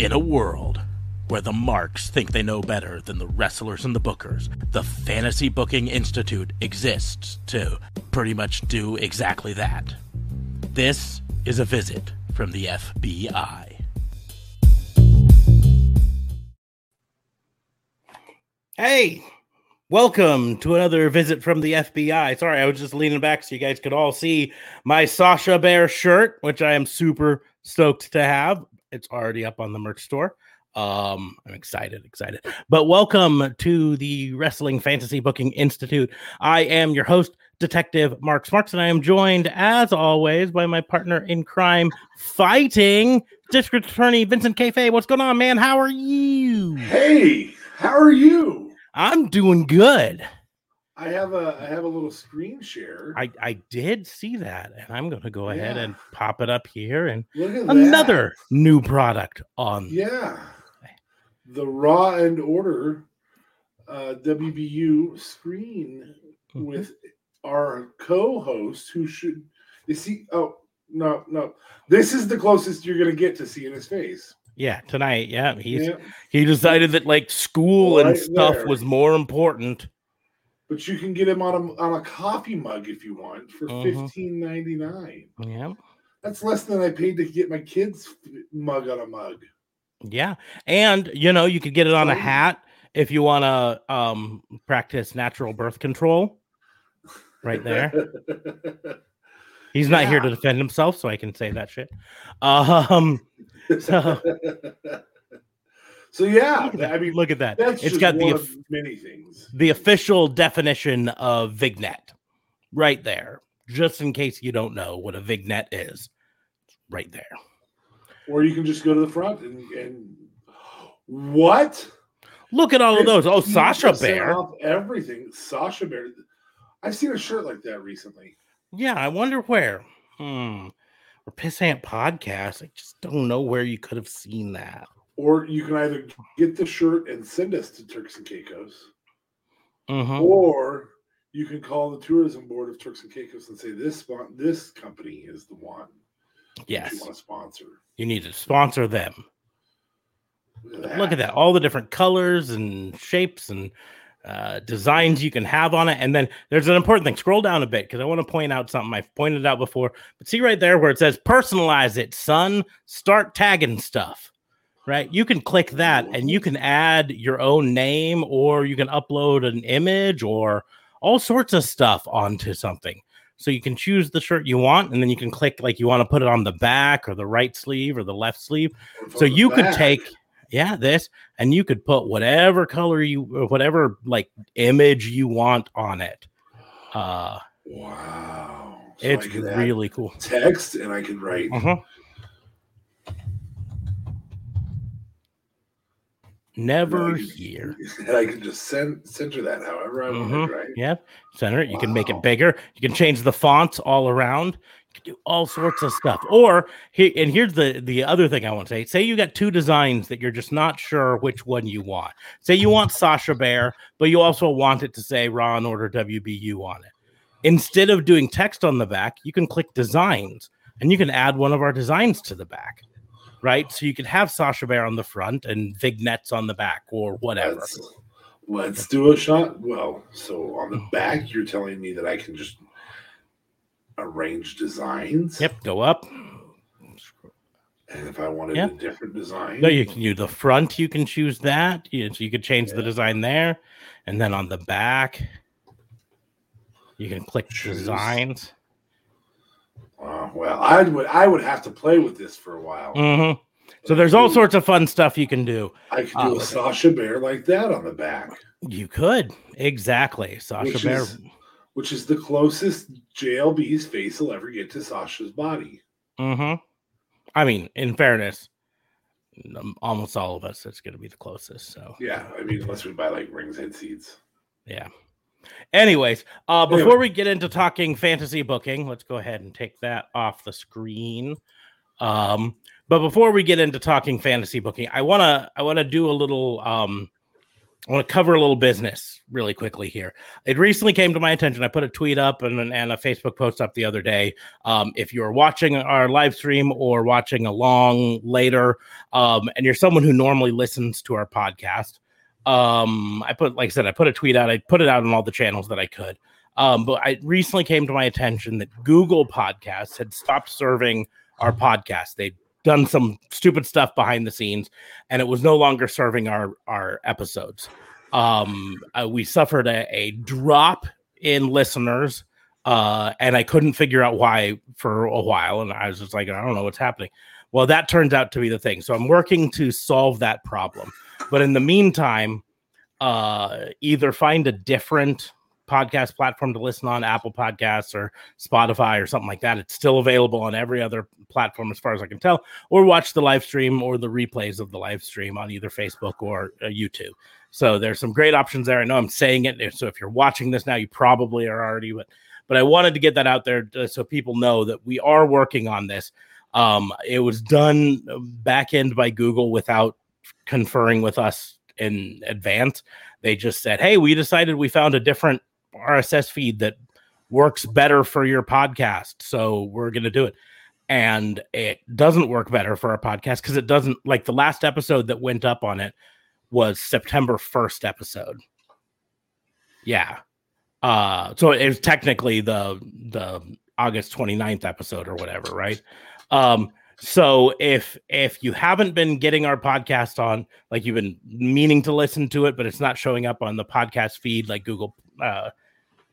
In a world where the marks think they know better than the wrestlers and the bookers, the Fantasy Booking Institute exists to pretty much do exactly that. This is a visit from the FBI. Hey, welcome to another visit from the FBI. Sorry, I was just leaning back so you guys could all see my Sasha Bear shirt, which I am super stoked to have. It's already up on the merch store. Um, I'm excited, excited. But welcome to the Wrestling Fantasy Booking Institute. I am your host, Detective Mark Smarks, and I am joined, as always, by my partner in crime, fighting District Attorney Vincent Kayfabe. What's going on, man? How are you? Hey, how are you? I'm doing good. I have a I have a little screen share. I, I did see that, and I'm going to go ahead Yeah. and pop it up here. And another new product on. Yeah. The Raw and Order uh, WBU screen Mhm. with our co-host who should you see oh no no this is the closest you're gonna get to seeing his face. Yeah, tonight. Yeah, he's Yeah. he decided that like school and stuff there. was more important. But you can get him on a on a coffee mug if you want for Mhm. fifteen ninety nine. Yeah, That's less than I paid to get my kids mug on a mug. yeah, and you know you could get it on a hat if you want to um practice natural birth control. Right there. He's not here to defend himself, so I can say that shit. Um, So- so yeah, look at that. I mean, look at that. that's It's got the one of- of many things. the official definition of vignette, right there, just in case you don't know what a vignette is. Right there. Or you can just go to the front and, and what? Look at all of those. Oh, Sasha Bear. everything. Sasha Bear. I've seen a shirt like that recently. Yeah, I wonder where. Hmm. Or Pissant Podcast. I just don't know where you could have seen that. Or you can either get the shirt and send us to Turks and Caicos, Mhm. or you can call the tourism board of Turks and Caicos and say this this company is the one Yes, you want to sponsor. you need to sponsor them. Look at Look at that. All the different colors and shapes and uh, designs you can have on it. And then there's an important thing. Scroll down a bit because I want to point out something I've pointed out before. But see right there where it says personalize it, son. Start tagging stuff. Right. You can click that and you can add your own name or you can upload an image or all sorts of stuff onto something. So you can choose the shirt you want and then you can click like you want to put it on the back or the right sleeve or the left sleeve so you could take yeah this and you could put whatever color you or whatever like image you want on it uh Wow. So it's I could add really cool text and I could write uh-huh. Never could- here. and I can just send center that however I Mhm. want, right? yeah center it. You can make it bigger. You can change the fonts all around. You can do all sorts of stuff. Or here and here's the the other thing i want to say. Say you got two designs that you're just not sure which one you want. Say you want sasha bear but you also want it to say raw and order wbu on it. Instead of doing text on the back you can click designs and you can add one of our designs to the back right so you could have sasha bear on the front and vignettes on the back or whatever Let's, let's do a shot. Well, so on the back, you're telling me that I can just arrange designs. yep go up And if I wanted Yeah. a different design, No, you can do the front. You can choose that. You, so you could change the design there, and then on the back, you can click Choose. designs. Uh, well, I would I would have to play with this for a while. hmm So there's all sorts of fun stuff you can do. I could uh, do a. Sasha Bear like that on the back, You could exactly Sasha Which Bear. is- which is the closest JLB's face will ever get to Sasha's body. hmm I mean, in fairness, um, almost all of us, it's going to be the closest. So Yeah, I mean, unless we buy like rings head seeds. yeah. Anyways, uh, before we get into talking fantasy booking, let's go ahead and take that off the screen. Um, but before we get into talking fantasy booking, I wanna I wanna do a little um I want to cover a little business really quickly here. It recently came to my attention. I put a tweet up and, and a Facebook post up the other day. Um, if you're watching our live stream or watching along later, um, and you're someone who normally listens to our podcast, um, I put, like I said, I put a tweet out. I put it out on all the channels that I could. Um, but I recently came to my attention that Google Podcasts had stopped serving our podcast. They'd done some stupid stuff behind the scenes and it was no longer serving our our episodes um uh, we suffered a, a, drop in listeners uh and i couldn't figure out why for a while and i was just like i don't know what's happening well that turns out to be the thing so i'm working to solve that problem but in the meantime uh either find a different podcast platform to listen on, Apple Podcasts or Spotify or something like that. It's still available on every other platform, as far as I can tell, or watch the live stream or the replays of the live stream on either Facebook or uh, YouTube. So there's some great options there. I know I'm saying it. So if you're watching this now, you probably are already, but but I wanted to get that out there so people know that we are working on this. Um, it was done back end by Google without conferring with us in advance. They just said, "Hey, we decided we found a different RSS feed that works better for your podcast. So we're going to do it. And it doesn't work better for our podcast because it doesn't like the last episode that went up on it was September 1st episode. Yeah. Uh so it was technically the the August 29th episode or whatever, right? Um so if if you haven't been getting our podcast on like you've been meaning to listen to it but it's not showing up on the podcast feed like Google uh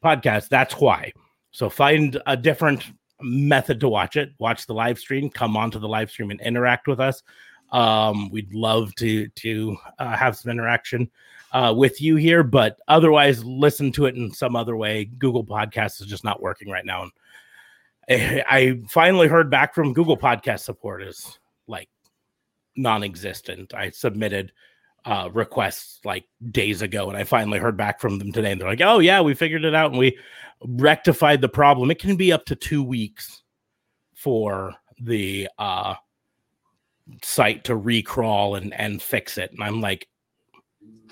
podcast, that's why. So find a different method to watch it. Watch the live stream. Come onto the live stream and interact with us. Um, we'd love to to uh, have some interaction uh, with you here, but otherwise, listen to it in some other way. Google Podcasts is just not working right now. And I finally heard back from Google Podcast support is like non-existent. I submitted uh, requests like days ago, and I finally heard back from them today. And they're like, "Oh yeah, we figured it out and we rectified the problem." It can be up to two weeks for the uh, site to recrawl and and fix it. And I'm like,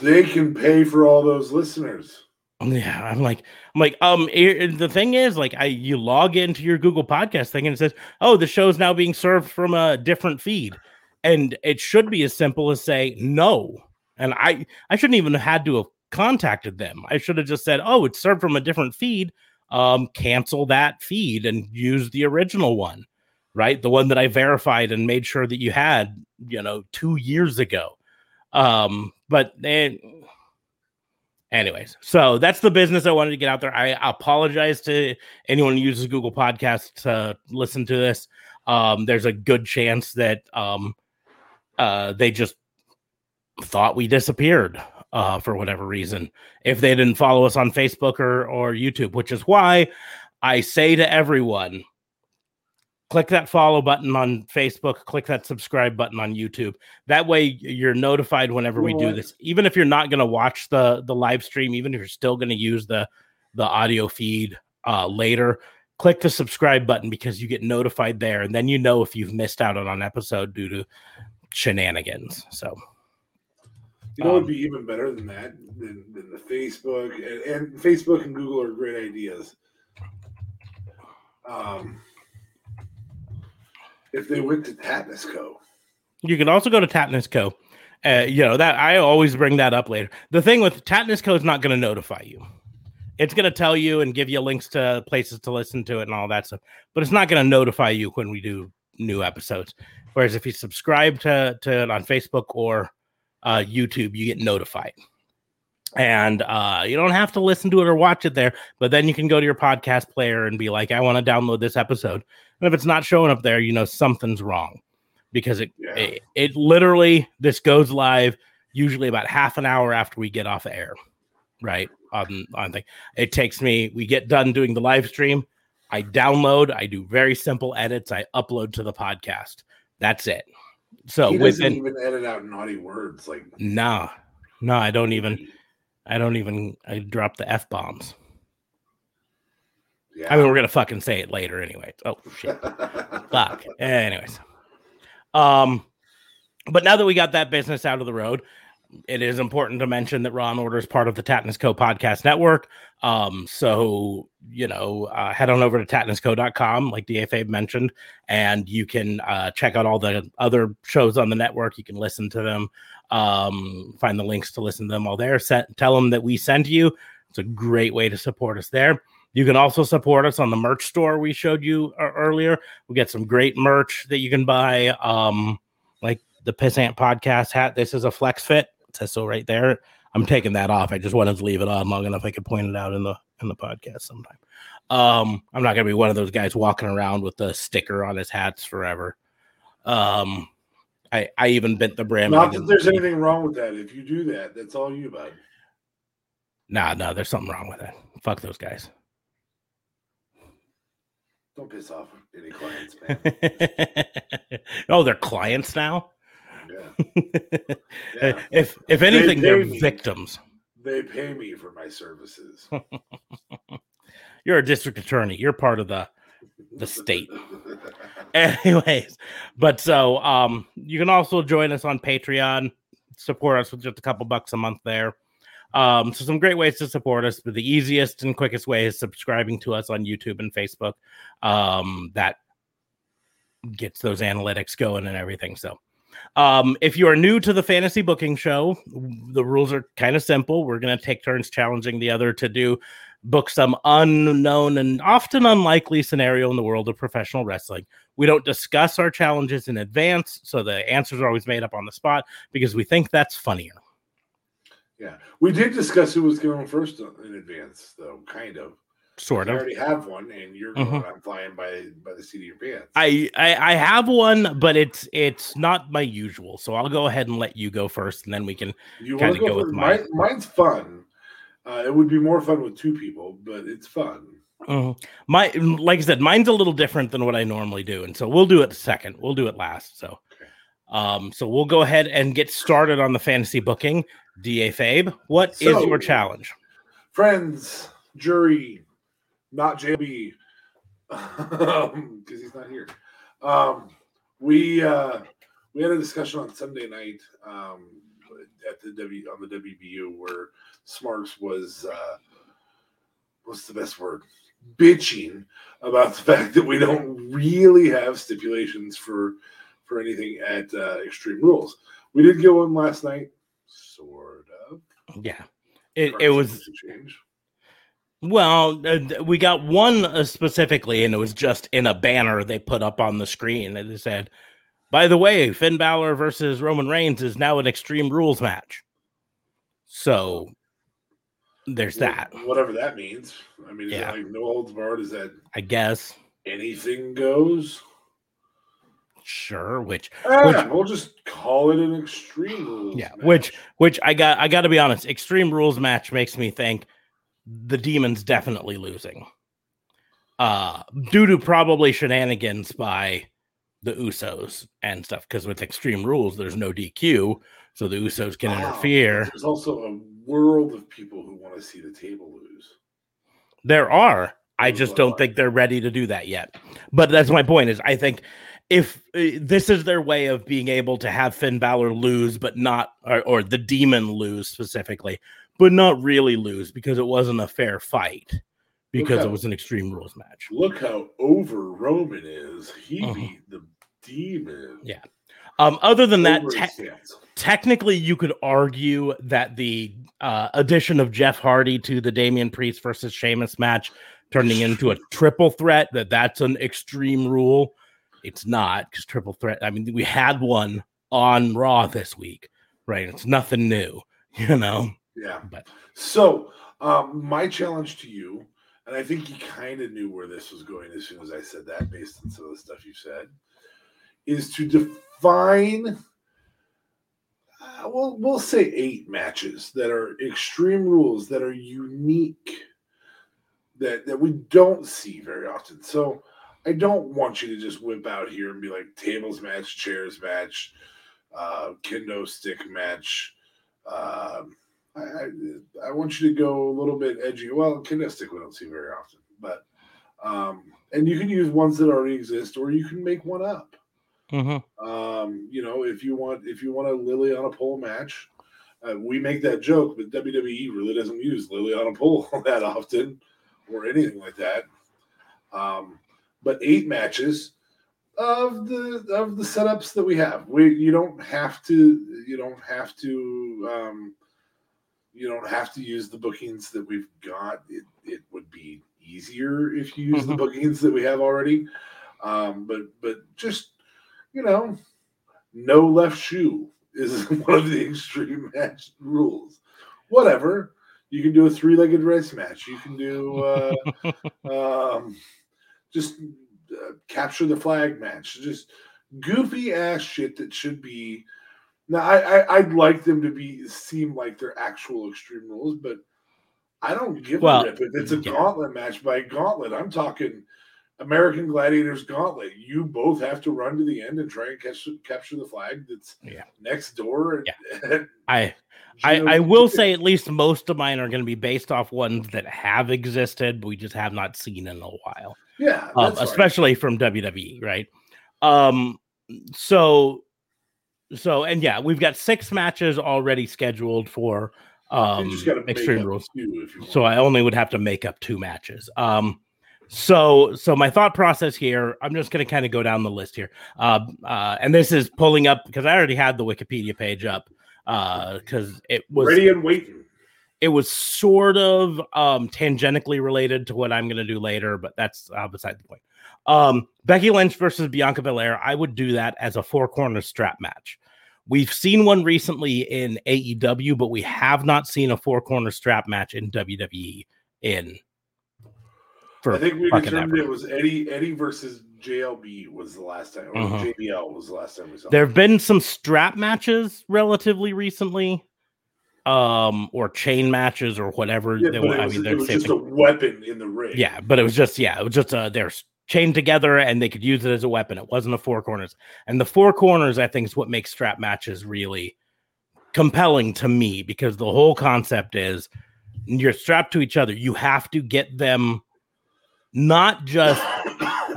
they can pay for all those listeners. Yeah, I'm like, I'm like, um, it, the thing is, like, I you log into your Google Podcast thing and it says, "Oh, the show's now being served from a different feed." and it should be as simple as say no and i i shouldn't even have had to have contacted them i should have just said oh it's served from a different feed um cancel that feed and use the original one right the one that i verified and made sure that you had you know two years ago um but then anyways so that's the business i wanted to get out there. I apologize to anyone who uses google podcast to listen to this. Um there's a good chance that um uh, they just thought we disappeared uh, for whatever reason. If they didn't follow us on Facebook or, or YouTube, which is why I say to everyone click that follow button on Facebook, click that subscribe button on YouTube. That way you're notified whenever we do this. Even if you're not going to watch the the live stream, even if you're still going to use the the audio feed uh, later, click the subscribe button because you get notified there and then you know if you've missed out on an episode due to shenanigans. So, you know, um, would be even better than that than, than the Facebook and, and, Facebook and Google are great ideas. Um, if they went to Tatnus Co. You can also go to Tatnus Co. Uh, you know that I always bring that up later. The thing with Tatnus Co is not going to notify you. It's going to tell you and give you links to places to listen to it and all that stuff, but it's not going to notify you when we do new episodes. Whereas if you subscribe to, to it on Facebook or uh, YouTube, you get notified. And uh, you don't have to listen to it or watch it there, but then you can go to your podcast player and be like, I want to download this episode. And if it's not showing up there, you know something's wrong because it, yeah. it, it literally this goes live usually about half an hour after we get off air, right? On on thing, it takes me. We get done doing the live stream. I download. I do very simple edits. I upload to the podcast. That's it. So he doesn't within, even edit out naughty words like no, no, I don't even. I don't even. I drop the f bombs. Yeah. I mean, we're gonna fucking say it later anyway. Oh shit. Fuck. Anyways. Um, but now that we got that business out of the road, it is important to mention that Raw and Order is part of the Tatnus Co podcast network. Um, so you know, uh, head on over to tatnusco.com, like DA Fabe mentioned, and you can uh, check out all the other shows on the network. You can listen to them, um, find the links to listen to them all there. Set, tell them that we sent you. It's a great way to support us there. You can also support us on the merch store we showed you uh, earlier. We get some great merch that you can buy, um, like the Pissant Podcast hat. This is a flex fit It says so right there. I'm taking that off. I just wanted to leave it on long enough I could point it out in the in the podcast sometime. Um, I'm not gonna be one of those guys walking around with the sticker on his hats forever. Um, I I even bent the brim. Not that there's anything wrong with that. If you do that, that's all you, bud. Nah, no, there's something wrong with that. Fuck those guys. Don't piss off any clients, man. oh, they're clients now. Yeah. If if anything, they are victims. They pay me for my services. You're a district attorney. You're part of the the state. Anyways, but so um you can also join us on Patreon, support us with just a couple bucks a month there. Um, so some great ways to support us, but the easiest and quickest way is subscribing to us on YouTube and Facebook. Um, that gets those analytics going and everything. So um, if you are new to the fantasy booking show, the rules are kind of simple. We're going to take turns challenging the other to do book some unknown and often unlikely scenario in the world of professional wrestling. We don't discuss our challenges in advance, so the answers are always made up on the spot because we think that's funnier. Yeah, we did discuss who was going first in advance, though, kind of sort of. I already have one, and you're going. Mm-hmm. I'm flying by by the seat of your pants. I, I I have one, but it's it's not my usual. So I'll go ahead and let you go first, and then we can kind of go, go with mine. Mine's fun. Uh, it would be more fun with two people, but it's fun. Mm-hmm. My like I said, mine's a little different than what I normally do, and so we'll do it second. We'll do it last. So, okay. um, so we'll go ahead and get started on the fantasy booking. Da Fabe, what so, is your challenge? Friends, jury, not JB, because um, he's not here. Um, we uh, we had a discussion on Sunday night um, at the W on the WBU where Smarks was uh, what's the best word bitching about the fact that we don't really have stipulations for for anything at uh, Extreme Rules. We did get one last night, sort of. Yeah, it, it was change. Well, uh, we got one uh, specifically, and it was just in a banner they put up on the screen. And it said, "By the way, Finn Balor versus Roman Reigns is now an Extreme Rules match." So there's that. Whatever that means. I mean, yeah. like no holds barred? Is that? I guess anything goes. Sure, which, ah, which we'll just call it an extreme rules. Yeah, match. which which I got I got to be honest, extreme rules match makes me think the demons definitely losing. Uh due to probably shenanigans by the Usos and stuff. Because with extreme rules, there's no DQ, so the Usos can wow. interfere. There's also a world of people who want to see the table lose. There are. I just don't think they're ready to do that yet. But that's my point. Is I think if uh, this is their way of being able to have Finn Balor lose, but not, or, or the demon lose specifically, but not really lose because it wasn't a fair fight because how, it was an extreme rules match. Look how over Roman is. He uh-huh. beat the demon. Yeah. Um, other than that, te- technically, you could argue that the uh, addition of Jeff Hardy to the Damian Priest versus Sheamus match, turning into a triple threat, that that's an extreme rule. It's not because triple threat. I mean, we had one on Raw this week, right? It's nothing new, you know. Yeah. But so um, my challenge to you, and I think you kind of knew where this was going as soon as I said that, based on some of the stuff you said, is to define. Uh, well, we'll say eight matches that are extreme rules that are unique that that we don't see very often. So I don't want you to just whip out here and be like tables match, chairs match, uh, kendo stick match, um, I, I, I want you to go a little bit edgy. Well, kendo stick we don't see very often, but um, and you can use ones that already exist, or you can make one up. Mm-hmm. Um, you know, if you want, if you want a Lilly on a pole match, Uh, we make that joke, but WWE really doesn't use Lilly on a pole that often or anything like that. Um, but eight matches of the of the setups that we have. We you don't have to you don't have to um, you don't have to use the bookings that we've got. It it would be easier if you use mm-hmm. the bookings that we have already. Um, but but just you know, no left shoe is one of the extreme match rules. Whatever. You can do a three-legged race match. You can do uh, um, just uh, capture the flag match. Just goofy ass shit that should be. Now, I, I would like them to be seem like they're actual extreme rules, but I don't give well, a rip if it's a yeah. gauntlet match by gauntlet. I'm talking American Gladiators Gauntlet. You both have to run to the end and try and catch, capture the flag that's yeah. next door. Yeah. I, I, I will say at least most of mine are going to be based off ones that have existed, but we just have not seen in a while. Yeah, um, especially right. from WWE, right? Um, so, so and yeah, we've got six matches already scheduled for um Extreme Rules. So I only would have to make up two matches. Um, so so my thought process here, I'm just going to kind of go down the list here. Uh, uh, and this is pulling up because I already had the Wikipedia page up because uh, it was ready and waiting. It was sort of um, tangentially related to what I'm going to do later, but that's uh, beside the point. Um, Becky Lynch versus Bianca Belair. I would do that as a four corner strap match. We've seen one recently in AEW, but we have not seen a four corner strap match in WWE in I think we determined ever. it was Eddie Eddie versus JLB was the last time, or uh-huh. JBL was the last time we saw. There have been some strap matches relatively recently, um, or chain matches or whatever. Yeah, they, but I mean, it was just thing. a weapon in the ring. Yeah, but it was just yeah, it was just uh, they're chained together and they could use it as a weapon. It wasn't the four corners, and the four corners I think is what makes strap matches really compelling to me because the whole concept is you're strapped to each other. You have to get them not just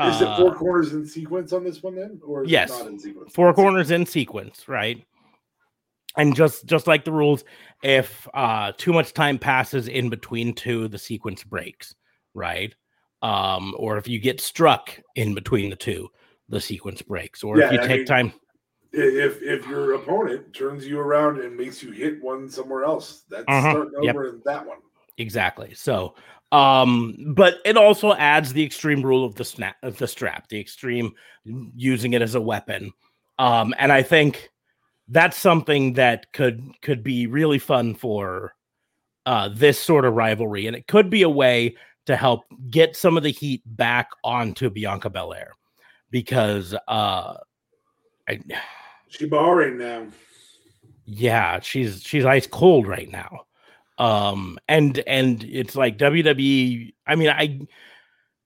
is it four uh, corners in sequence on this one then or yes. four corners in sequence right? And just just like the rules if uh too much time passes in between two the sequence breaks right? Um or if you get struck in between the two the sequence breaks. Or yeah, if you I take mean, time if if your opponent turns you around and makes you hit one somewhere else that's uh-huh. starting over yep. in that one. Exactly. So um, but it also adds the extreme rule of the snap of the strap, the extreme using it as a weapon. Um, and I think that's something that could could be really fun for uh, this sort of rivalry, and it could be a way to help get some of the heat back onto Bianca Belair because uh, I, she's boring now. Yeah, she's she's ice cold right now um and and it's like wwe i mean i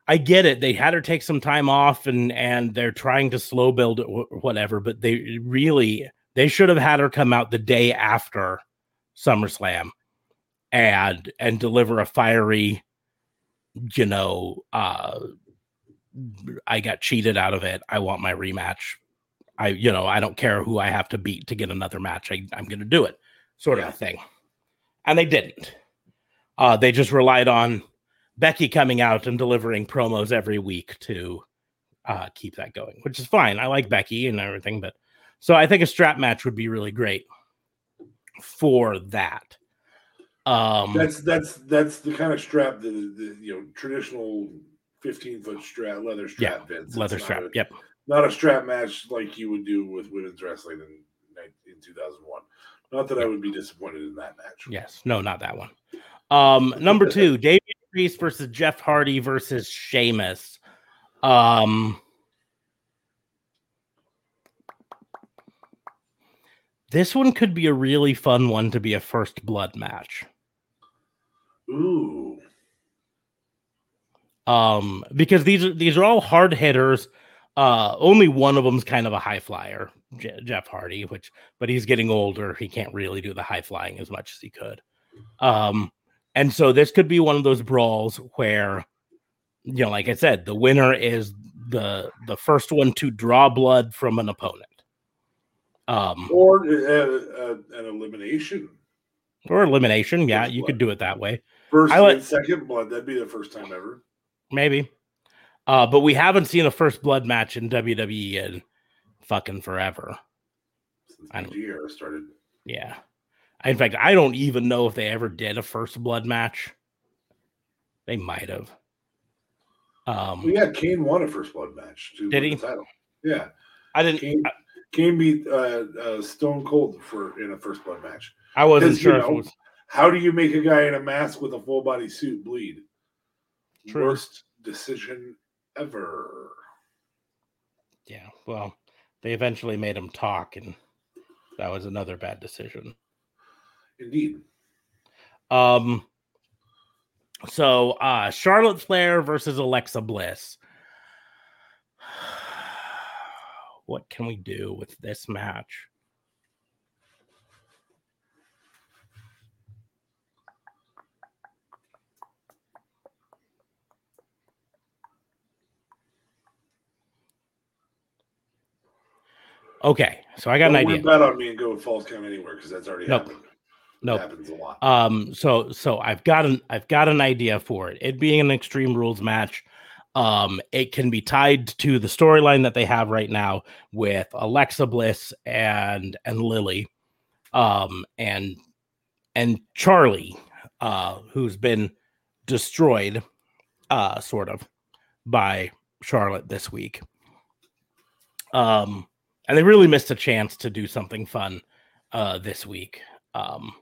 i get it they had her take some time off and and they're trying to slow build it whatever but they really they should have had her come out the day after summerslam and and deliver a fiery you know uh i got cheated out of it i want my rematch i you know i don't care who i have to beat to get another match I, i'm gonna do it sort of a thing and they didn't. Uh, they just relied on Becky coming out and delivering promos every week to uh, keep that going, which is fine. I like Becky and everything, but so I think a strap match would be really great for that. Um, that's that's that's the kind of strap the, the you know traditional fifteen foot strap leather strap. Yeah, leather strap. A, yep. Not a strap match like you would do with women's wrestling in in two thousand one. Not that I would be disappointed in that match. Yes, no, not that one. Um, number two, David Priest versus Jeff Hardy versus Sheamus. Um, this one could be a really fun one to be a first blood match. Ooh. Um, because these are these are all hard hitters. Uh, only one of them's kind of a high flyer. Jeff Hardy, which but he's getting older. He can't really do the high flying as much as he could. Um, and so this could be one of those brawls where, you know, like I said, the winner is the the first one to draw blood from an opponent. Um, or uh, uh, an elimination. or elimination. Yeah, First you blood. could do it that way. First I like- and second blood. That'd be the first time ever. Maybe. Uh, but we haven't seen a first blood match in WWE in fucking forever. Since I PG era started. Yeah. In fact, I don't even know if they ever did a first blood match. They might have. Um, Well, yeah, Kane won a first blood match. To Did he? Title. Yeah, I didn't. Kane, Kane beat uh, uh, Stone Cold for in a first blood match. I wasn't you sure it know, was. How do you make a guy in a mask with a full body suit bleed? True. Worst decision ever. Yeah. Well, they eventually made him talk, and that was another bad decision. Indeed. Um. So, uh, Charlotte Flair versus Alexa Bliss. What can we do with this match? Okay, so I got an idea. bet on me and go with falls count anywhere because that's already Nope. happened. Nope. It happens a lot. Um, so so I've got an I've got an idea for it. It being an extreme rules match, um, it can be tied to the storyline that they have right now with Alexa Bliss and and Lilly, um, and and Charlie, uh, who's been destroyed, uh, sort of by Charlotte this week. Um, and they really missed a chance to do something fun, uh, this week. Um,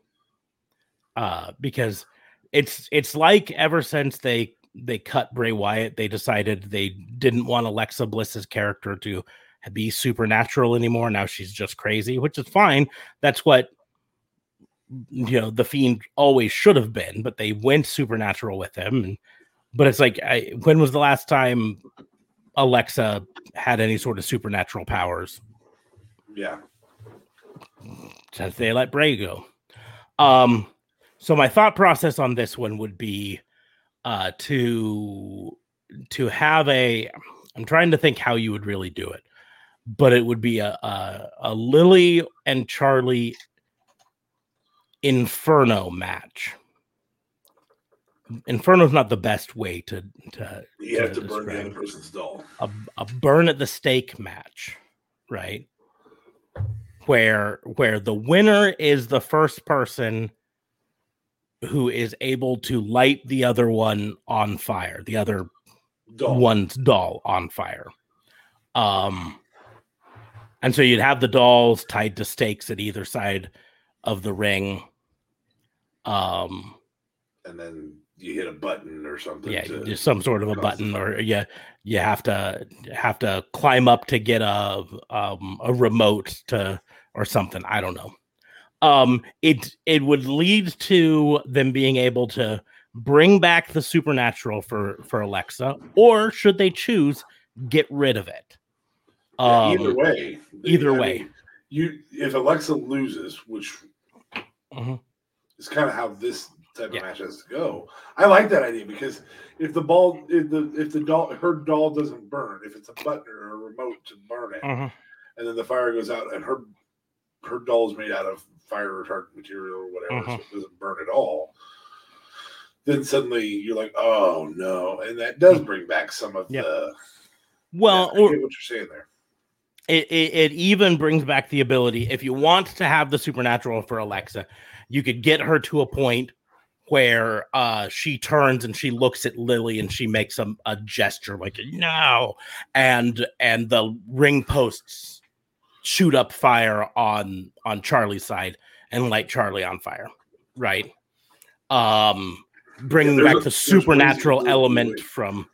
uh, because it's it's like ever since they they cut Bray Wyatt, they decided they didn't want Alexa Bliss's character to be supernatural anymore. Now she's just crazy, which is fine. That's what you know the fiend always should have been, but they went supernatural with him. And, but it's like, I, when was the last time Alexa had any sort of supernatural powers? Yeah. since they let Bray go. Um, so my thought process on this one would be uh to to have a I'm trying to think how you would really do it, but it would be a a, a Lilly and Charlie Inferno match. Inferno's not the best way to to You have to burn the other person's doll. a, a burn at the stake match, right? Where where the winner is the first person who is able to light the other one on fire, the other Doll. one's doll on fire. Um and so you'd have the dolls tied to stakes at either side of the ring. Um And then you hit a button or something. yeah to- just some sort of a button or you you have to have to climb up to get a um a remote to or something i don't know um it it would lead to them being able to bring back the supernatural for for alexa or should they choose get rid of it Yeah, um either way. either I way. mean, you if Alexa loses, which Mhm. is kind of how this type Yeah. of match has to go. I like that idea because if the ball, if the if the doll, her doll doesn't burn, if it's a button or a remote to burn it, Mhm. and then the fire goes out, and her her doll is made out of fire retardant material or whatever, so Mhm. it doesn't burn at all. Then suddenly you're like, oh no, and that does bring back some of Yep. the. well yeah, I or get what you're saying there. it, it, it even brings back the ability if you want to have the supernatural for alexa you could get her to a point where uh she turns and she looks at lilly and she makes a, a gesture like no and and the ring posts shoot up fire on on charlie's side and light charlie on fire right um bringing there's back a- the there's ways to supernatural element from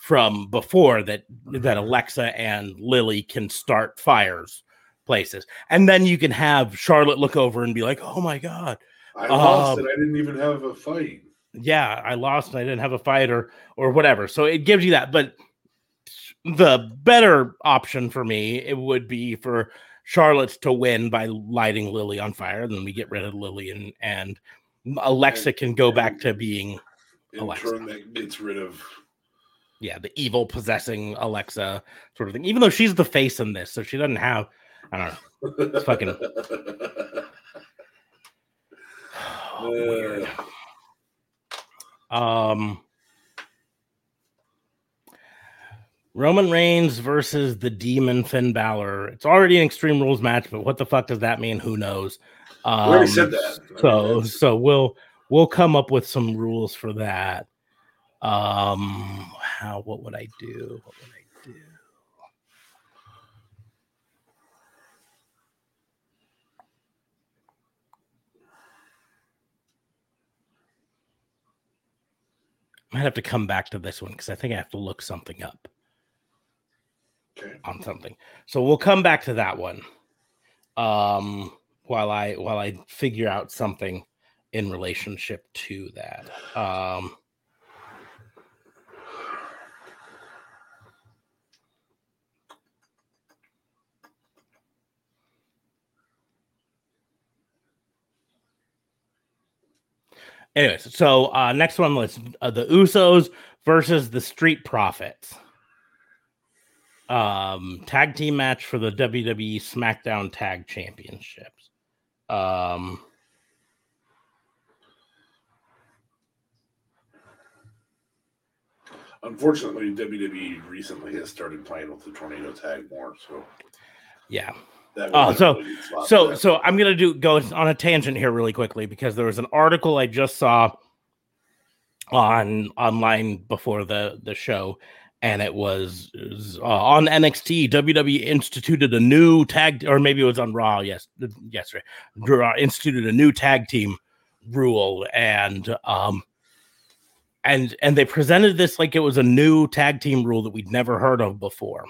from before that that Alexa and Lilly can start fires places. And then you can have Charlotte look over and be like, "Oh my god. I lost Um, it. I didn't even have a fight. Yeah, I lost and I didn't have a fight or or whatever." So it gives you that, but the better option for me it would be for Charlotte to win by lighting Lilly on fire, then we get rid of Lilly and and Alexa can go back to being In Alexa. turn, that gets rid of. yeah, the evil possessing Alexa sort of thing. Even though she's the face in this, so she doesn't have. I don't know. It's fucking- weird. Um, Roman Reigns versus the Demon Finn Balor. It's already an Extreme Rules match, but what the fuck does that mean? Who knows? We already Um, said that. I so mean, so we'll we'll come up with some rules for that. Um, how what would I do? What would I do? I might have to come back to this one because I think I have to look something up okay. on something. So we'll come back to that one. Um while I while I figure out something in relationship to that. Um Anyways, so uh next one was uh, the Usos versus the Street Profits um tag team match for the WWE SmackDown Tag Championships. Um Unfortunately, WWE recently has started playing with the tornado tag more, so yeah. Oh, so- be a good spot for So so I'm to do go on a tangent here really quickly because there was an article I just saw on online before the the show and it was, it was, uh, on NXT WWE instituted a new tag or maybe it was on Raw yes yesterday Raw instituted a new tag team rule and um and and they presented this like it was a new tag team rule that we'd never heard of before.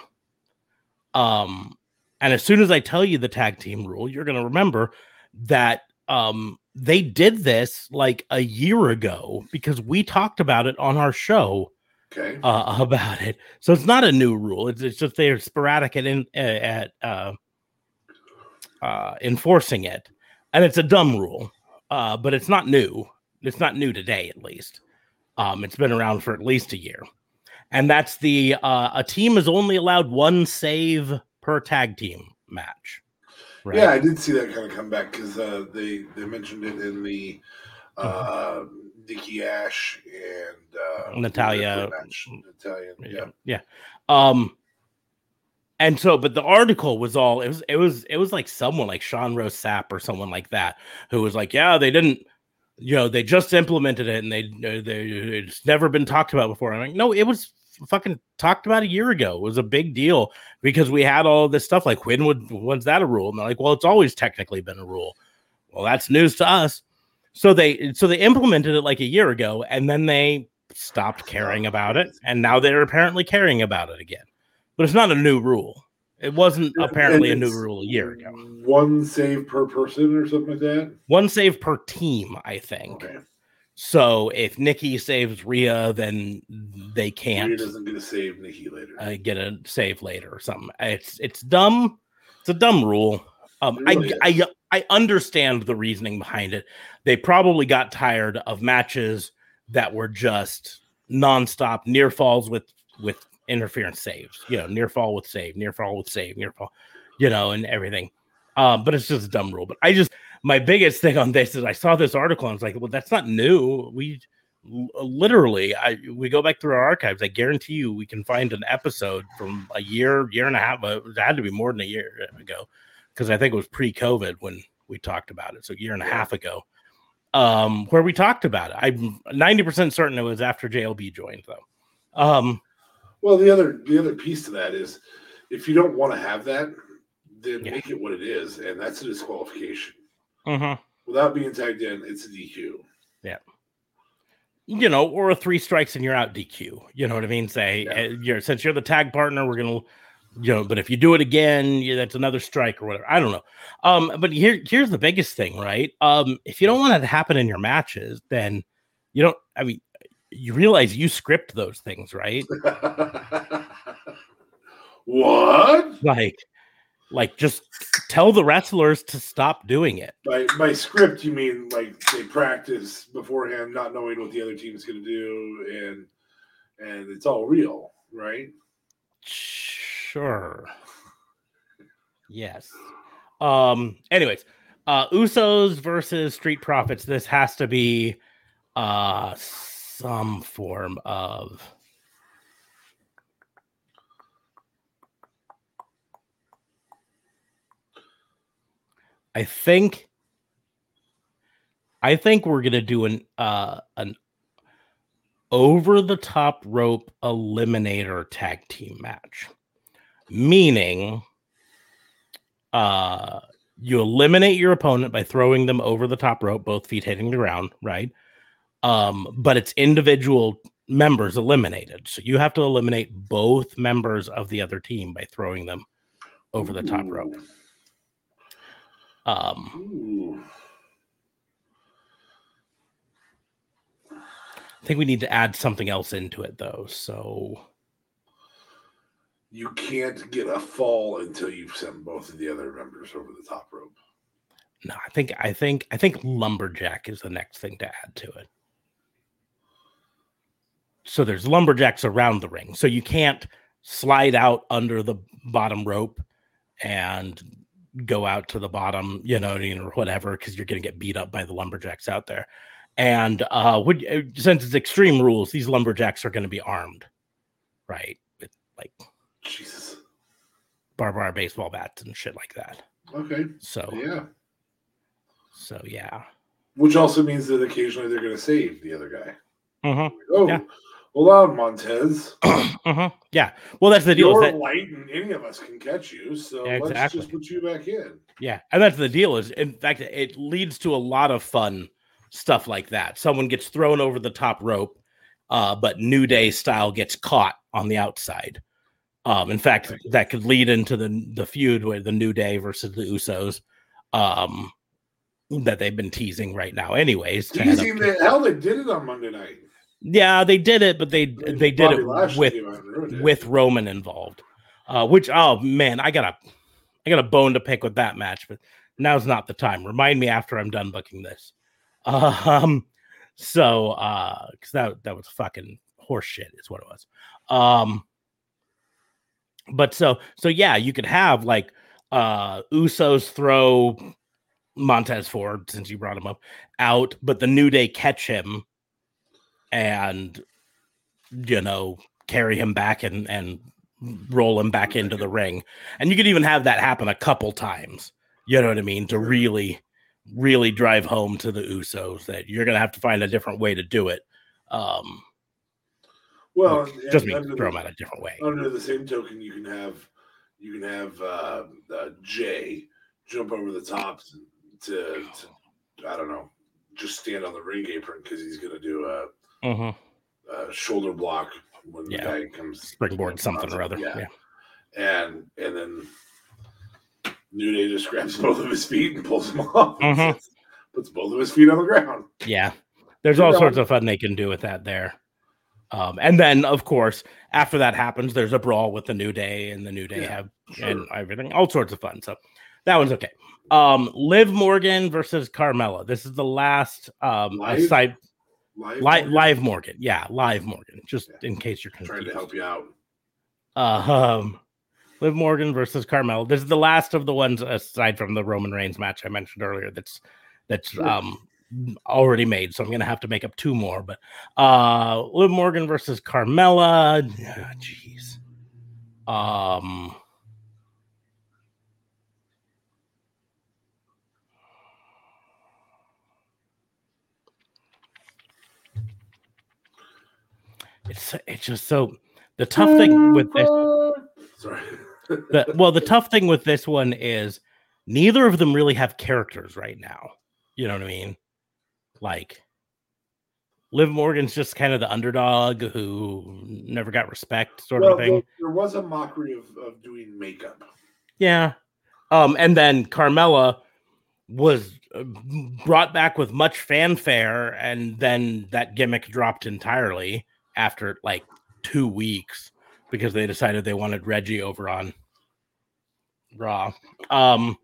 Um and as soon as I tell you the tag team rule, you're to remember that um, they did this like a year ago because we talked about it on our show okay. uh, about it. So it's not a new rule. It's, it's just they're sporadic at in, at uh, uh, enforcing it, and it's a dumb rule, uh, but it's not new. It's not new today, at least. Um, it's been around for at least a year, and that's the uh, a team is only allowed one save per tag team match. Right? Yeah, I did see that kind of come back because uh, they they mentioned it in the uh, Nikki Ash and uh. Natalya. Natalia, yeah. yeah yeah um and so but the article was all it was it was it was like someone like sean ross sapp or someone like that who was like yeah they didn't you know they just implemented it and they they it's never been talked about before i'm like no it was fucking talked about a year ago it was a big deal because we had all this stuff like when would when's that a rule and they're like well it's always technically been a rule well that's news to us so they so they implemented it like a year ago and then they stopped caring about it and now they're apparently caring about it again. But it's not a new rule. It wasn't apparently a new rule a year ago. One save per person or something like that. one save per team i think. Okay. so if nikki saves Rhea, then they can't doesn't get to save Nikki later. uh, get a save later or something. It's it's dumb. It's a dumb rule um really? I, I i understand the reasoning behind it. They probably got tired of matches that were just nonstop near falls with with interference saves you know near fall with save near fall with save near fall you know and everything. Um but it's just a dumb rule. But i just my biggest thing on this is i saw this article and i was like well that's not new. We literally i we go back through our archives. I guarantee you we can find an episode from a year year and a half but it had to be more than a year ago because i think it was pre-covid when we talked about it so a year and a half ago um where we talked about it i'm 90% certain it was after jlb joined though um Well, the other the other piece to that is if you don't want to have that, then Yeah. make it what it is, and that's a disqualification. mhm. Without being tagged in, it's a DQ. Yeah. You know, or a three strikes and you're out DQ. You know what I mean? Say, Yeah. uh, you're since you're the tag partner, we're gonna, you know, but if you do it again, yeah, that's another strike or whatever. I don't know. Um, but here, here's the biggest thing, right? Um, if you don't want it to happen in your matches, then you don't. I mean, you realize you script those things, right? what? Like, like just tell the wrestlers to stop doing it. By by script, you mean like they practice beforehand, not knowing what the other team is going to do, and and it's all real, right? Sure. Yes. Um. Anyways, Uh, Usos versus Street Profits. This has to be uh, some form of. I think. I think we're gonna do an uh, an over the top rope eliminator tag team match, meaning uh you eliminate your opponent by throwing them over the top rope, both feet hitting the ground, right? Um, but it's individual members eliminated. So you have to eliminate both members of the other team by throwing them over the top rope. Um, Ooh. I think we need to add something else into it though. So You can't get a fall until you've sent both of the other members over the top rope. no, I think I think I think lumberjack is the next thing to add to it. So there's lumberjacks around the ring. So you can't slide out under the bottom rope and go out to the bottom, you know, or whatever, because you're going to get beat up by the lumberjacks out there. And uh, would uh, since it's extreme rules, these lumberjacks are going to be armed, right, with like Jesus. barbed wire baseball bats and shit like that. Okay. So, Yeah. so yeah. Which also means that occasionally they're going to save the other guy. Mm-hmm. Oh, Yeah. hold on, Montez. mm-hmm. Yeah. Well, that's the deal. You're that, light, and any of us can catch you. So Yeah, let's just put you back in. yeah, and that's the deal. Is in fact, it leads to a lot of fun stuff like that. Someone gets thrown over the top rope, uh, but New Day style gets caught on the outside. Um, in fact, that could lead into the the feud with the New Day versus the Usos. Um, that they've been teasing right now, anyways. Teasing to- the hell they did it on Monday night. yeah, they did it, but they I mean, they did it with came out and ruined it. with Roman involved. Uh, which oh man, I got a I got a bone to pick with that match, but now's not the time. Remind me after I'm done booking this. Um, so uh, because that that was fucking horse shit is what it was. Um, but so so yeah, you could have like uh Usos throw Montez Ford since you brought him up out, but the New Day catch him and you know carry him back and and roll him back into the ring. And you could even have that happen a couple times. You know what I mean? To really, really drive home to the Usos that you're gonna have to find a different way to do it. Um, well, and just means under throw the- them out a different way. under the same token, you can have you can have uh, uh, Jay jump over the top to, to I don't know, just stand on the ring apron because he's gonna do a, Mhm. a shoulder block when Yeah. the guy comes Springboard something or other. Yeah. Yeah. and and then New Day just grabs both of his feet and pulls him off. and puts- Puts both of his feet on the ground. Yeah. There's all sorts of fun they can do with that there. Um, and then of course, after that happens, there's a brawl with the New Day, and the New Day Yeah, have Sure. and everything, all sorts of fun. So that one's okay. Um, Liv Morgan versus Carmella. This is the last um Live? aside Live, live, Morgan, live Morgan. Yeah, live Morgan. Just Yeah. in case you're trying to help you out. Uh, um, Liv Morgan versus Carmella. This is the last of the ones aside from the Roman Reigns match I mentioned earlier. That's that's Sure. um already made. So I'm gonna have to make up two more. But uh, Liv Morgan versus Carmella. Jeez. um. It's it's just so the tough thing with this Sorry. the well the tough thing with this one is neither of them really have characters right now you know what i mean like liv morgan's just kind of the underdog who never got respect sort well, of thing. there, there was a mockery of, of doing makeup. yeah. Um and then carmella was uh, brought back with much fanfare and then that gimmick dropped entirely after like two weeks because they decided they wanted reggie over on raw. Um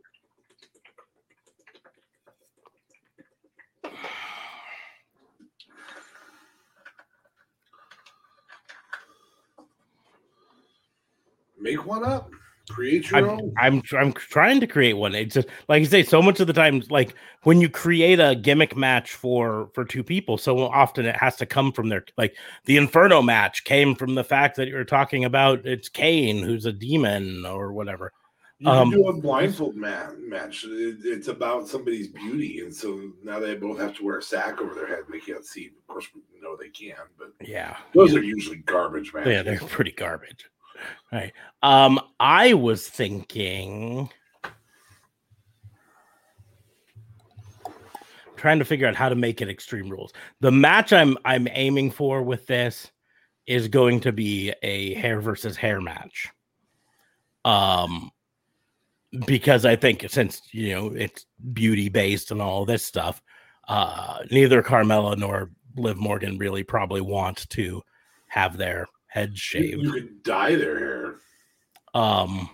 Make one up. Create your I'm, own. I'm I'm trying to create one. It's just like you say, so much of the time, like when you create a gimmick match for for two people, so often it has to come from their like the Inferno match came from the fact that you're talking about it's Kane who's a demon or whatever. You um, do a blindfold ma- match. It, it's about somebody's beauty, and so now they both have to wear a sack over their head. They can't see. Of course, we know they can, but Yeah, those are usually garbage matches. yeah, they're pretty garbage. Right. Um, I was thinking trying to figure out how to make it extreme rules. The match I'm I'm aiming for with this is going to be a hair versus hair match. Um because I think since you know it's beauty based and all this stuff, uh neither Carmella nor Liv Morgan really probably want to have their heads You, shaved. you could dye their hair Um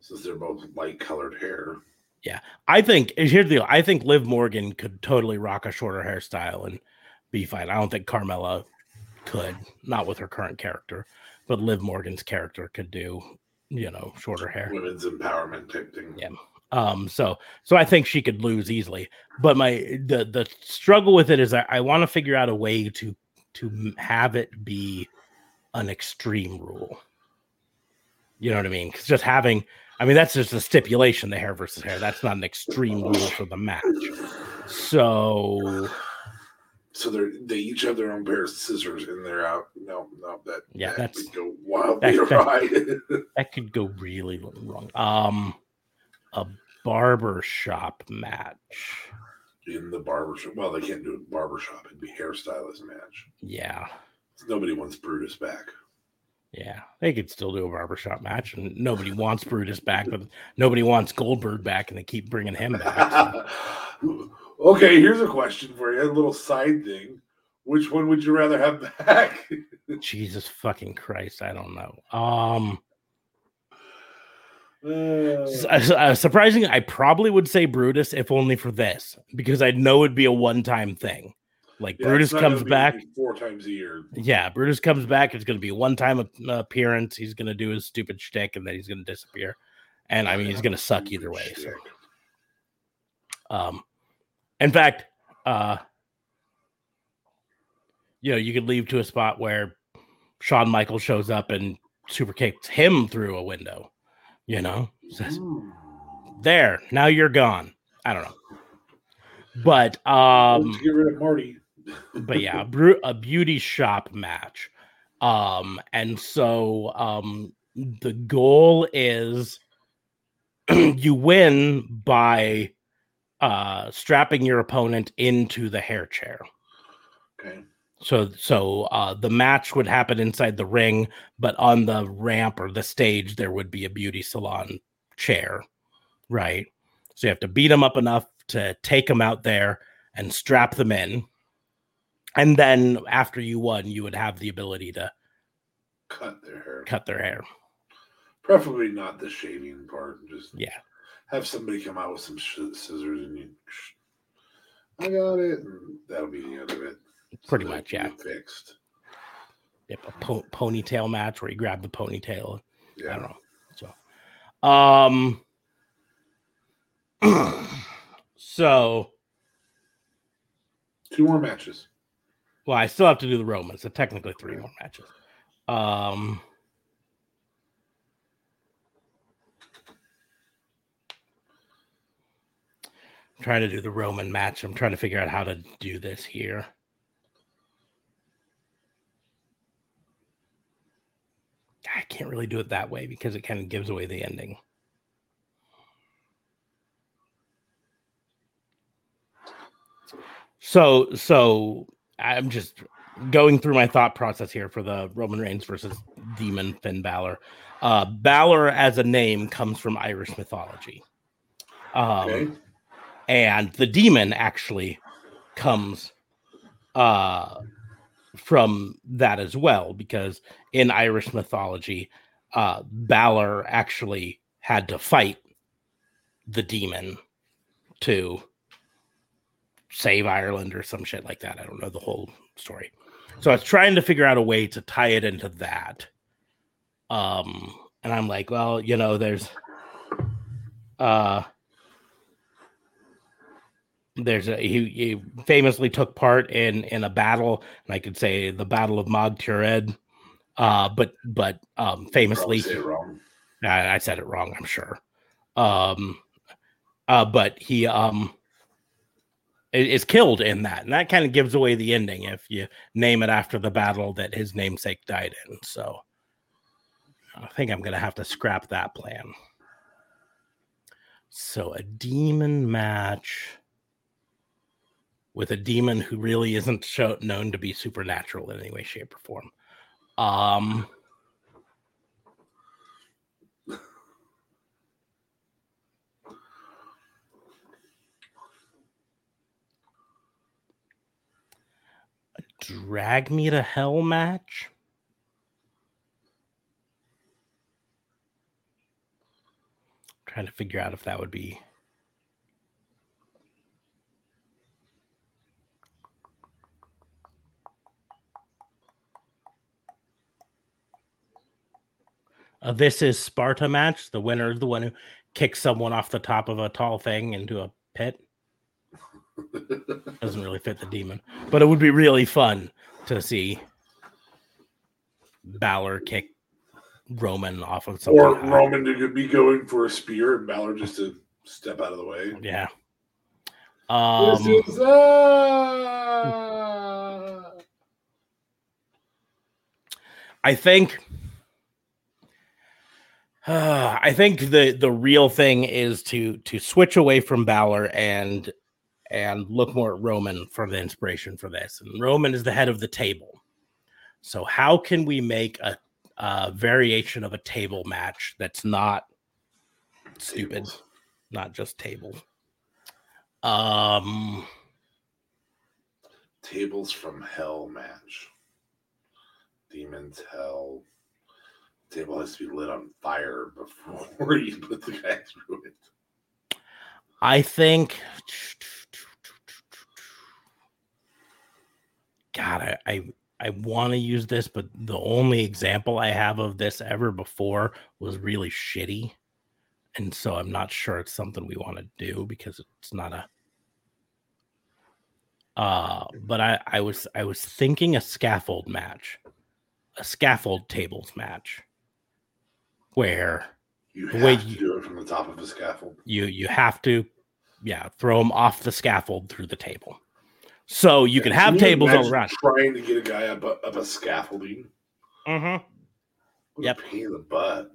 since they're both light colored hair. Yeah, I think here's the deal. I think Liv Morgan could totally rock a shorter hairstyle and be fine. I don't think Carmella could, not with her current character, but Liv Morgan's character could do, you know, shorter hair. Women's empowerment type thing. Yeah. Um, so so I think she could lose easily. But my the the struggle with it is I, I want to figure out a way to to have it be an extreme rule. You know what I mean? Because just having, I mean, that's just a stipulation, the hair versus hair. That's not an extreme rule for the match. So So they're they each have their own pair of scissors and they're out. No, no, that Yeah, that that's- would go wildly that- that- that could go really wrong. Um, a barber shop match. in the barbershop. Well, they can't do a barbershop. It'd be hairstylist match. Yeah. Nobody wants Brutus back. Yeah, they could still do a barbershop match, and nobody wants Brutus back, but nobody wants Goldberg back, and they keep bringing him back. so. okay, here's a question for you. A little side thing. Which one would you rather have back? Jesus fucking Christ, I don't know. Um, Uh, uh, surprising, I probably would say Brutus if only for this, because I know it'd be a one-time thing. Like yeah, Brutus it's not gonna comes back, four times a year. yeah, Brutus comes back. It's going to be a one-time appearance. He's going to do his stupid shtick, and then he's going to disappear. And I mean, he's going to suck either way. So. Um, in fact, uh, you know, you could leave to a spot where Shawn Michaels shows up and super kicks him through a window. You know, says, Ooh. there, now you're gone. I don't know, but um, get rid of Marty. But yeah, a beauty shop match. Um, and so um, the goal is you win by uh strapping your opponent into the hair chair. Okay. So so uh the match would happen inside the ring, but on the ramp or the stage there would be a beauty salon chair, right? So you have to beat them up enough to take them out there and strap them in. And then after you won, you would have the ability to Cut their hair. cut their hair. Preferably not the shaving part. Just Yeah. have somebody come out with some sh- scissors and you. I got it. And that'll be the end of it. Pretty So much, yeah. Fixed. Yep, a po- ponytail match where you grab the ponytail. Yeah. I don't know. So, um, so Two more matches. Well, I still have to do the Romans, so technically three more matches. Um, trying to do the Roman match. I'm trying to figure out how to do this here. I can't really do it that way because it kind of gives away the ending. So, so I'm just going through my thought process here for the Roman Reigns versus Demon Finn Balor. Uh, Balor as a name comes from Irish mythology. Um, Okay. and the demon actually comes uh from that as well because in irish mythology uh balor actually had to fight the demon to save ireland or some shit like that i don't know the whole story so i was trying to figure out a way to tie it into that um and I'm like, well, you know, there's uh there's a he, he famously took part in in a battle, and I could say the Battle of Mag Tuired. Uh, but but um famously say it wrong. I, I said it wrong, I'm sure. Um uh but he um is killed in that, and that kind of gives away the ending if you name it after the battle that his namesake died in. So I think I'm gonna have to scrap that plan. So a demon match with a demon who really isn't show, known to be supernatural in any way, shape, or form. Um, drag me to hell match. Trying to figure out if that would be Uh, this is Sparta match. The winner is the one who kicks someone off the top of a tall thing into a pit. Doesn't really fit the demon, but it would be really fun to see Balor kick Roman off of something. or high. Roman to be going for a spear and Balor just to step out of the way. Yeah. Um, this is uh, I think uh, I think the the real thing is to to switch away from Balor and and look more at Roman for the inspiration for this. And Roman is the head of the table. So how can we make a, a variation of a table match that's not stupid, tables. not just table? Um tables from hell match. Demons hell. Table has to be lit on fire before you put the guy through it. I think God, I I, I want to use this, but the only example I have of this ever before was really shitty. And so I'm not sure it's something we want to do because it's not a uh but I I was I was thinking a scaffold match. A scaffold tables match where You The have way to you- do it from the top of a scaffold. you you have to yeah throw them off the scaffold through the table so you can have you tables all around Trying to get a guy up a, up a scaffolding. mm-hmm. What Yep. pain in the butt.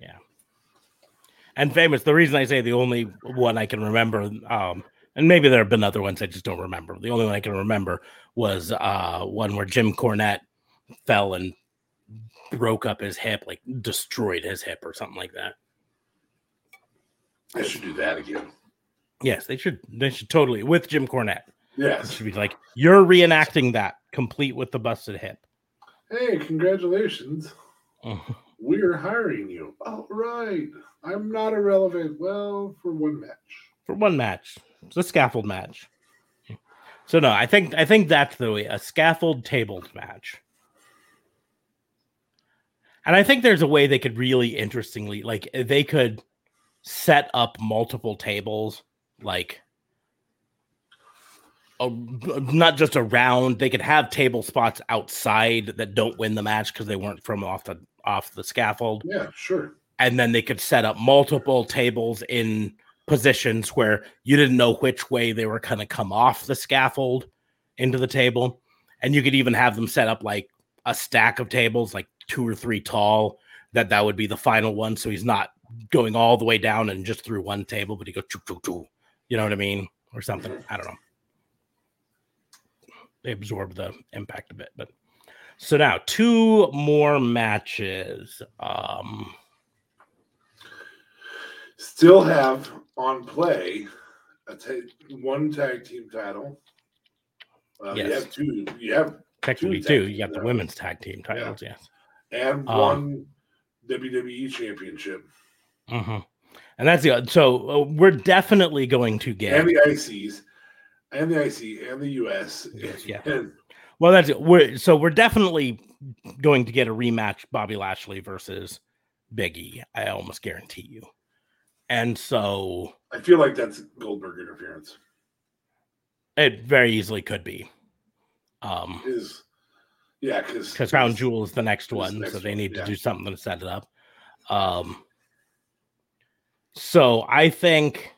Yeah. And famous the reason i say the only one i can remember um and maybe there have been other ones i just don't remember the only one i can remember was uh one where jim cornette fell and broke up his hip like destroyed his hip or something like that I should do that again. yes they should they should totally with jim cornette it Yes. should be like you're reenacting that complete with the busted hip Hey, congratulations. We're hiring you. All right. I'm not irrelevant. Well, for one match. for one match. It's a scaffold match. So no, I think I think that's the way a scaffold tabled match. And I think there's a way they could really interestingly like they could set up multiple tables like a, not just around they could have table spots outside that don't win the match because they weren't from off the off the scaffold. Yeah, sure. and then they could set up multiple tables in positions where you didn't know which way they were going to come off the scaffold into the table. And you could even have them set up like a stack of tables like two or three tall that that would be the final one. So he's not going all the way down and just through one table but he goes choo, choo, choo, you know what i mean? Or something. I don't know they absorb the impact of it but so now two more matches um Still have on play a ta- one tag team title. Uh, You Yes. have two. You have Technically, Two two. You got the women's tag team titles, yes. and Um, one WWE championship hmm And that's the so uh, we're definitely going to get. and the ICs and the IC and the US. Yeah. And well, that's it. We're so we're definitely going to get a rematch. Bobby Lashley versus Biggie. I almost guarantee you. And so I feel like that's Goldberg interference. it very easily could be. Um, Is yeah, because because Crown Jewel is the next one, next so they one, need yeah. to do something to set it up. Um, so I think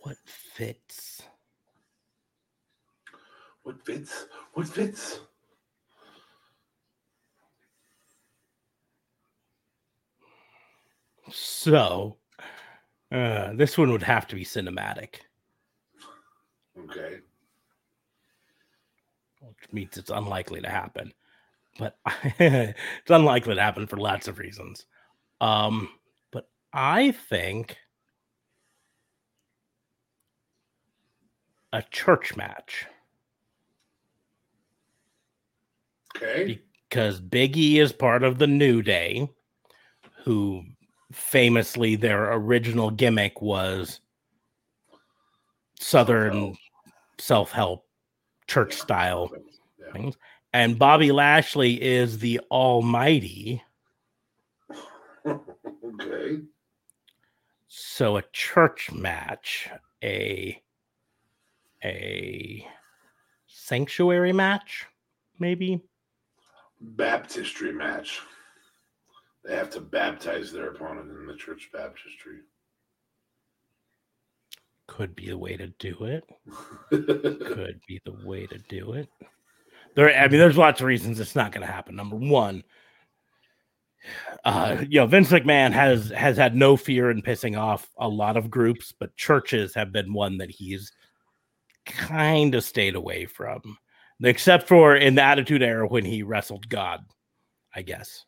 what fits. What fits? What fits? So uh, this one would have to be cinematic, Okay. which means it's unlikely to happen. But it's unlikely to happen for lots of reasons. Um, but I think a church match Okay. because Biggie is part of the New Day, who famously their original gimmick was Southern self help church style Yeah. things. And Bobby Lashley is the Almighty. okay. So a church match, a a sanctuary match, maybe. Baptistry match. They have to baptize their opponent in the church baptistry. Could be the way to do it. Could be the way to do it. There, I mean, there's lots of reasons it's not going to happen. Number one, uh, you know, Vince McMahon has has had no fear in pissing off a lot of groups, but churches have been one that he's kind of stayed away from, except for in the Attitude Era when he wrestled God. I guess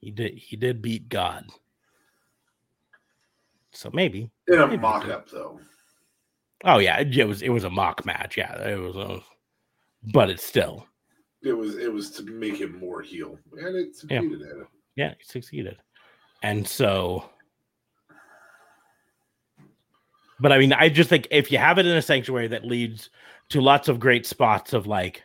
he did. He did beat God, so maybe. in a mock up, though. Oh yeah, it, it was. It was a mock match. Yeah, it was. A, but it's still. It was it was to make him more heel, and it succeeded at it. Yeah, he succeeded. And so but I mean, I just think if you have it in a sanctuary that leads to lots of great spots of like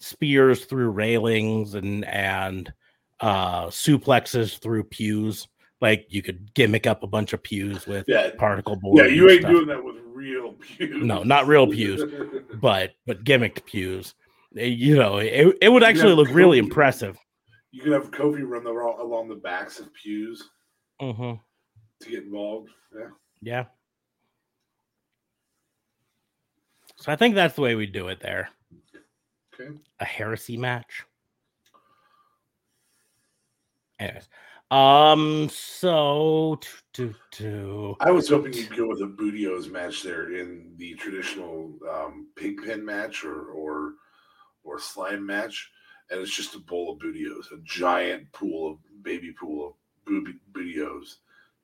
spears through railings and and uh suplexes through pews, like you could gimmick up a bunch of pews with Yeah, particle board. yeah, you ain't stuff. doing that with real pews. No, not real pews. but but gimmicked pews. Eh, You know, it, it would actually look really impressive. You could have Kofi run the, along the backs of pews hmm to get involved. Yeah. Yeah. So I think that's the way we do it there. Okay. A heresy match. Anyways. Um so to to I was hoping you'd go with a Booty-O's match there in the traditional um, pig pen match or or or slime match, and it's just a bowl of Booty-O's, a giant pool of baby pool of booby, Booty-O's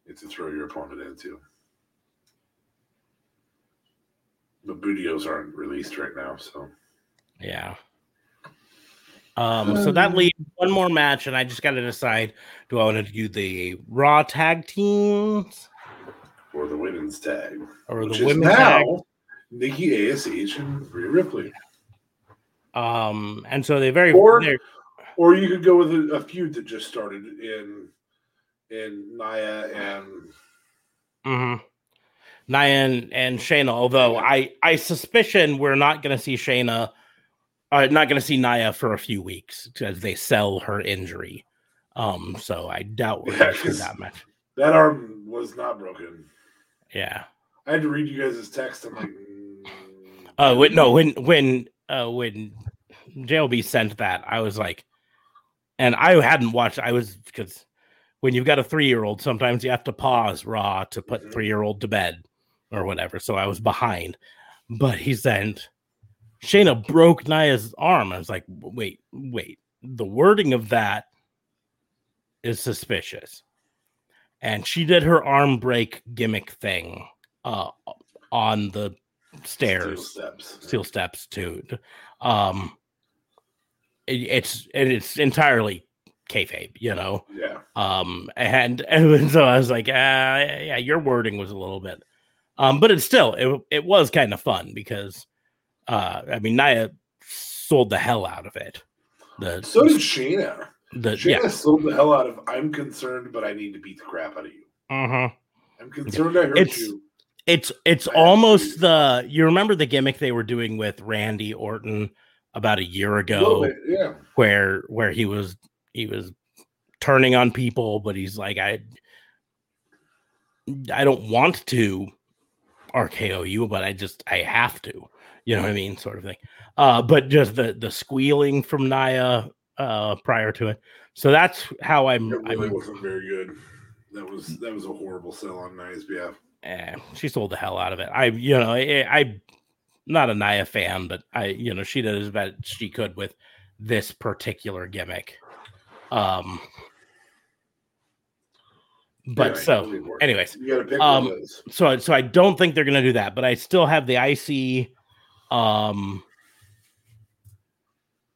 to throw your opponent into. But Booty-O's aren't released right now, so yeah. Um so that Um, leaves one more match and I just got to decide do I want to do the Raw tag teams or the women's tag, or which the is women's now tag? Nikki Ash and Rhea Ripley. Um and so they very Or- they're- Or you could go with a, a feud that just started in in Nia and Mm-hmm. Nia and, Shayna, although I I suspicion we're not going to see Shayna, uh, not going to see Nia for a few weeks as they sell her injury. Um, so I doubt we're Yeah, going to see that much. that arm was not broken. Yeah. I had to read you guys' text. I'm like, mm, Uh, no, when when uh when JLB sent that, I was like, and I hadn't watched. I was because when you've got a three year old, sometimes you have to pause Raw to put Mhm. three year old to bed or whatever. So I was behind, but he sent Shayna broke Nia's arm. I was like, wait, wait, the wording of that is suspicious. And she did her arm break gimmick thing uh on the stairs steel steps. steel steps too. Um, it, it's and it's entirely kayfabe, you know. Yeah. Um, and, and so I was like, uh, yeah, your wording was a little bit, um, but it's still it it was kind of fun because, uh, I mean, Nia sold the hell out of it. The So did Shayna. the Shayna yeah. sold the hell out of I'm concerned, but I need to beat the crap out of you. Uh-huh. I'm concerned I hurt It's- you. It's it's I almost the you remember the gimmick they were doing with Randy Orton about a year ago little bit, yeah. where where he was he was turning on people but he's like I I don't want to RKO you but I just I have to you know what I mean sort of thing uh but just the the squealing from Nia uh prior to it so that's how I'm It really I'm wasn't very good. That was that was a horrible sell on Nia's behalf. eh, she sold the hell out of it. I, you know, I, I'm not a Nia fan, but I, you know, she did as best she could with this particular gimmick. Um, but Anyway, so, really anyways, you gotta pick um, one of those. so, so I don't think they're gonna do that, but I still have the IC, um,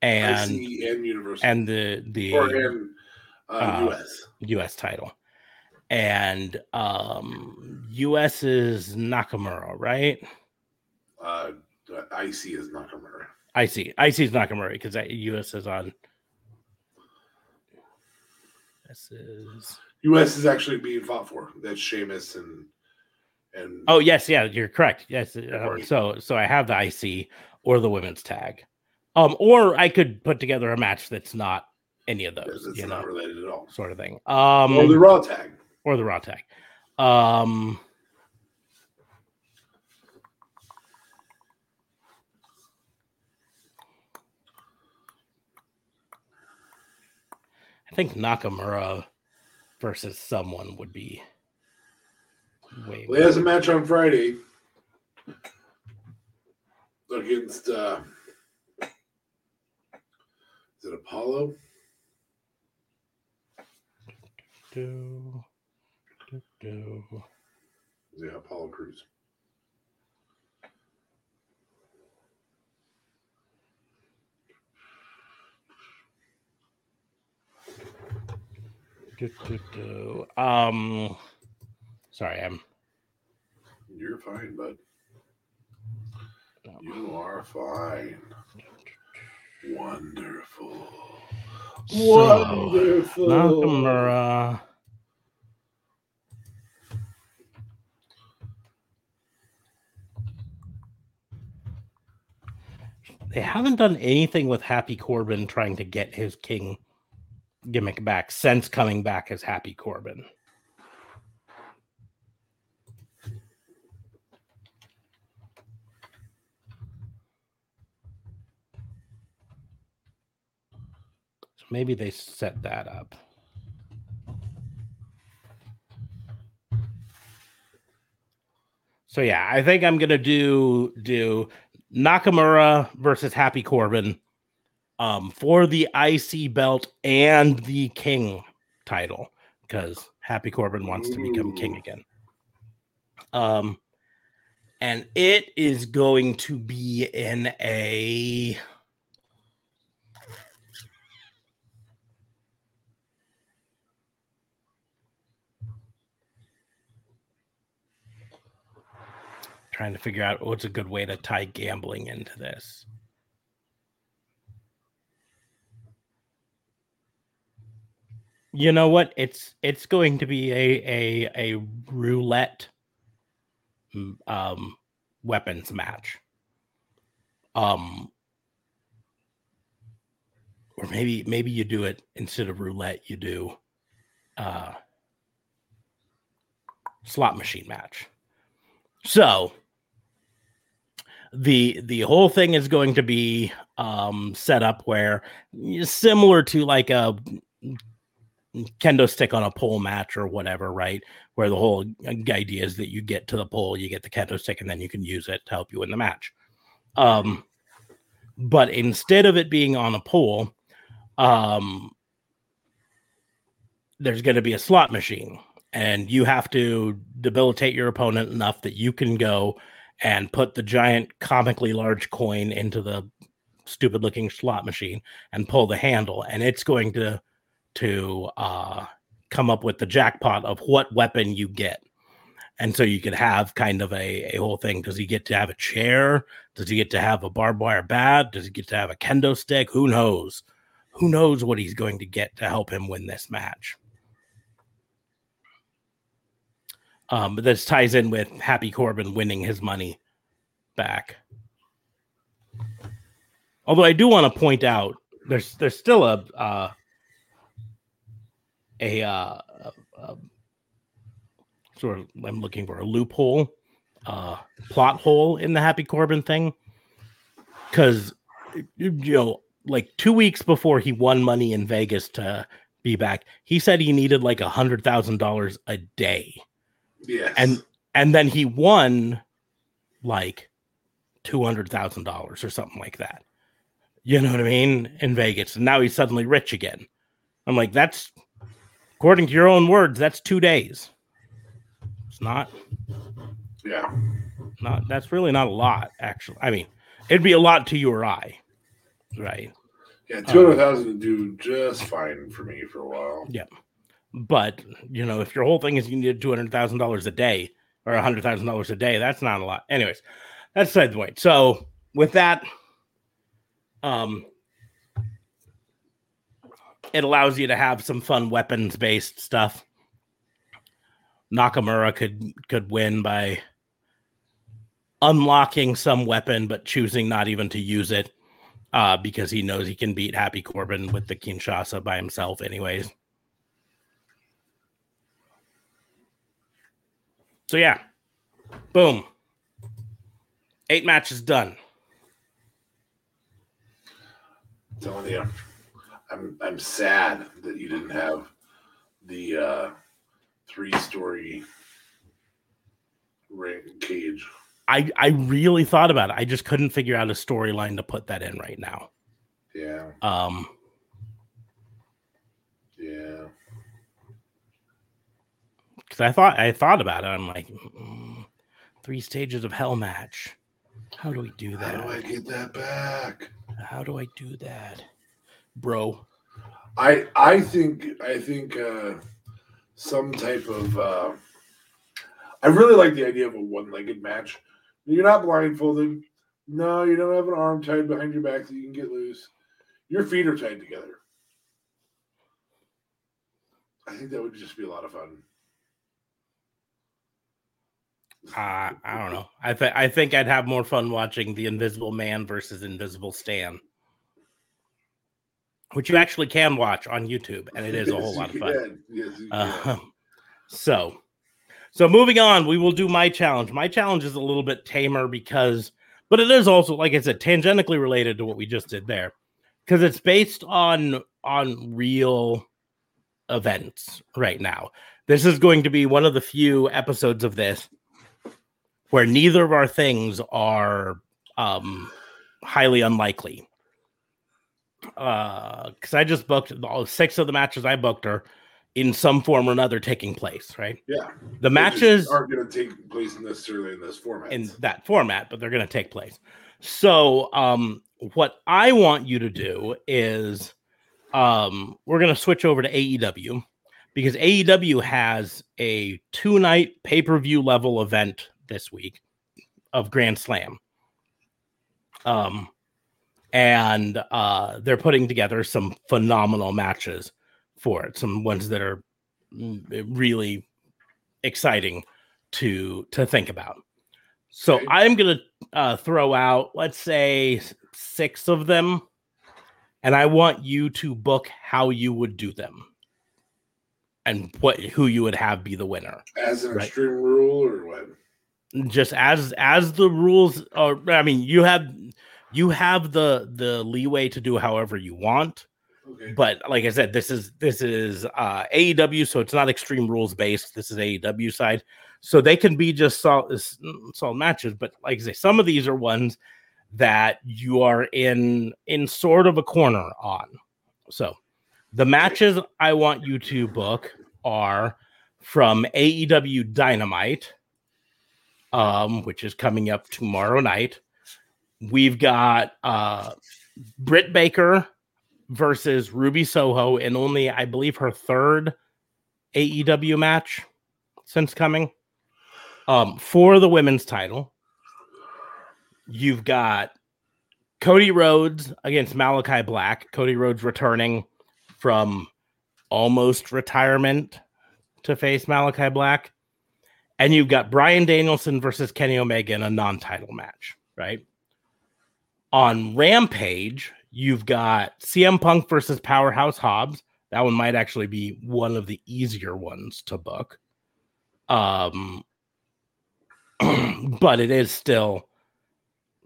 and IC and Universal and the the or in uh, uh, US. U.S. title, and um, U.S. is Nakamura, right? Uh, IC is Nakamura. I see. I see. It's Nakamura because U.S. is on. This is. US is actually being fought for. That's Sheamus and and Oh yes, yeah, you're correct. Yes. uh, so so I have the IC or the women's tag, um, or I could put together a match that's not any of those, that's you not know, related at all. sort of thing. Um, or the Raw tag. or the Raw tag. Um, I think Nakamura versus someone would be way. Well, he has a match on Friday against uh is it Apollo? Do, do, do. Yeah, Apollo Crews. Do, do, do. Um, sorry, I'm. You're fine, bud. You are fine. Wonderful. So, Wonderful. Nakamura. They haven't done anything with Happy Corbin trying to get his king gimmick back since coming back as Happy Corbin. So maybe they set that up. So yeah, I think I'm gonna do do Nakamura versus Happy Corbin um for the IC belt and the King title because Happy Corbin wants to become king again. Um and it is going to be in a trying to figure out what's a good way to tie gambling into this. You know what? It's it's going to be a a a roulette mm, um weapons match. Um or maybe maybe you do it instead of roulette you do uh slot machine match. So the the whole thing is going to be um set up where similar to like a kendo stick on a pole match or whatever, right? Where the whole idea is that you get to the pole, you get the kendo stick, and then you can use it to help you win the match. Um, but instead of it being on a pole, um, there's going to be a slot machine, and you have to debilitate your opponent enough that you can go and put the giant comically large coin into the stupid looking slot machine and pull the handle and it's going to to uh come up with the jackpot of what weapon you get And so you could have kind of a, a whole thing. Does he get to have a chair? Does he get to have a barbed wire bat? Does he get to have a kendo stick? Who knows? Who knows what he's going to get to help him win this match? Um, but this ties in with Happy Corbin winning his money back. Although I do want to point out there's there's still a uh, a, uh, a, a sort of I'm looking for a loophole, uh, plot hole in the Happy Corbin thing, because you know, like two weeks before he won money in Vegas to be back, he said he needed like a hundred thousand dollars a day. Yes. And and then he won like two hundred thousand dollars or something like that. You know what I mean? In Vegas. And now he's suddenly rich again. I'm like, that's according to your own words, that's two days. It's not. Yeah. Not that's really not a lot, actually. I mean, it'd be a lot to you or I, right? Yeah, two hundred thousand would do just fine for me for a while. Yeah. But you know, if your whole thing is you need two hundred thousand dollars a day or a hundred thousand dollars a day, that's not a lot. Anyways, that's side the point. So with that, um, it allows you to have some fun weapons based stuff. Nakamura could could win by unlocking some weapon but choosing not even to use it uh, because he knows he can beat Happy Corbin with the Kinshasa by himself, anyways. So yeah, boom, eight matches done. telling you, I'm I'm sad that you didn't have the uh, three story ring cage. I I really thought about it. I just couldn't figure out a storyline to put that in right now. Yeah, Um, yeah. because I thought I thought about it. I'm like, mm, three stages of hell match. How do we do that? How do I get that back? How do I do that, bro? I I think I think uh, some type of uh, I really like the idea of a one-legged match. You're not blindfolded. No, you don't have an arm tied behind your back that you can get loose. Your feet are tied together. I think that would just be a lot of fun. Uh, I don't know. I think I think I'd have more fun watching the Invisible Man versus Invisible Stan, which you actually can watch on YouTube, and it is a whole lot of fun. Yes. Uh, so, so moving on, we will do my challenge. My challenge is a little bit tamer because, but it is also, like I said, tangentially related to what we just did there, because it's based on on real events right now. This is going to be one of the few episodes of this where neither of our things are um highly unlikely. Uh, because I just booked all six of the matches I booked are in some form or another taking place, right? yeah, The matches aren't going to take place necessarily in this format. in that format, but they're going to take place. So, um, what I want you to do is, um, we're going to switch over to AEW because AEW has a two night pay per view level event this week of Grand Slam. Um, and uh, they're putting together some phenomenal matches for it, some ones that are mm, really exciting to to think about. So. I'm gonna uh, throw out, let's say, six of them, and I want you to book how you would do them, and what who you would have be the winner, As an right. extreme rule, or what? just as as the rules are. I mean, you have you have the the leeway to do however you want Okay. but like I said, this is this is uh AEW, so it's not extreme rules based. This is AEW side, so they can be just solid, solid matches. But like I say, some of these are ones that you are in in sort of a corner on. So the matches I want you to book are from AEW Dynamite, um, which is coming up tomorrow night. We've got uh Britt Baker versus Ruby Soho in only, I believe, her third AEW match since coming. Um, for the women's title, you've got Cody Rhodes against Malakai Black. Cody Rhodes returning from almost retirement to face Malakai Black. And you've got Bryan Danielson versus Kenny Omega in a non title match, right? On Rampage, you've got CM Punk versus Powerhouse Hobbs. That one might actually be one of the easier ones to book. Um, but it is still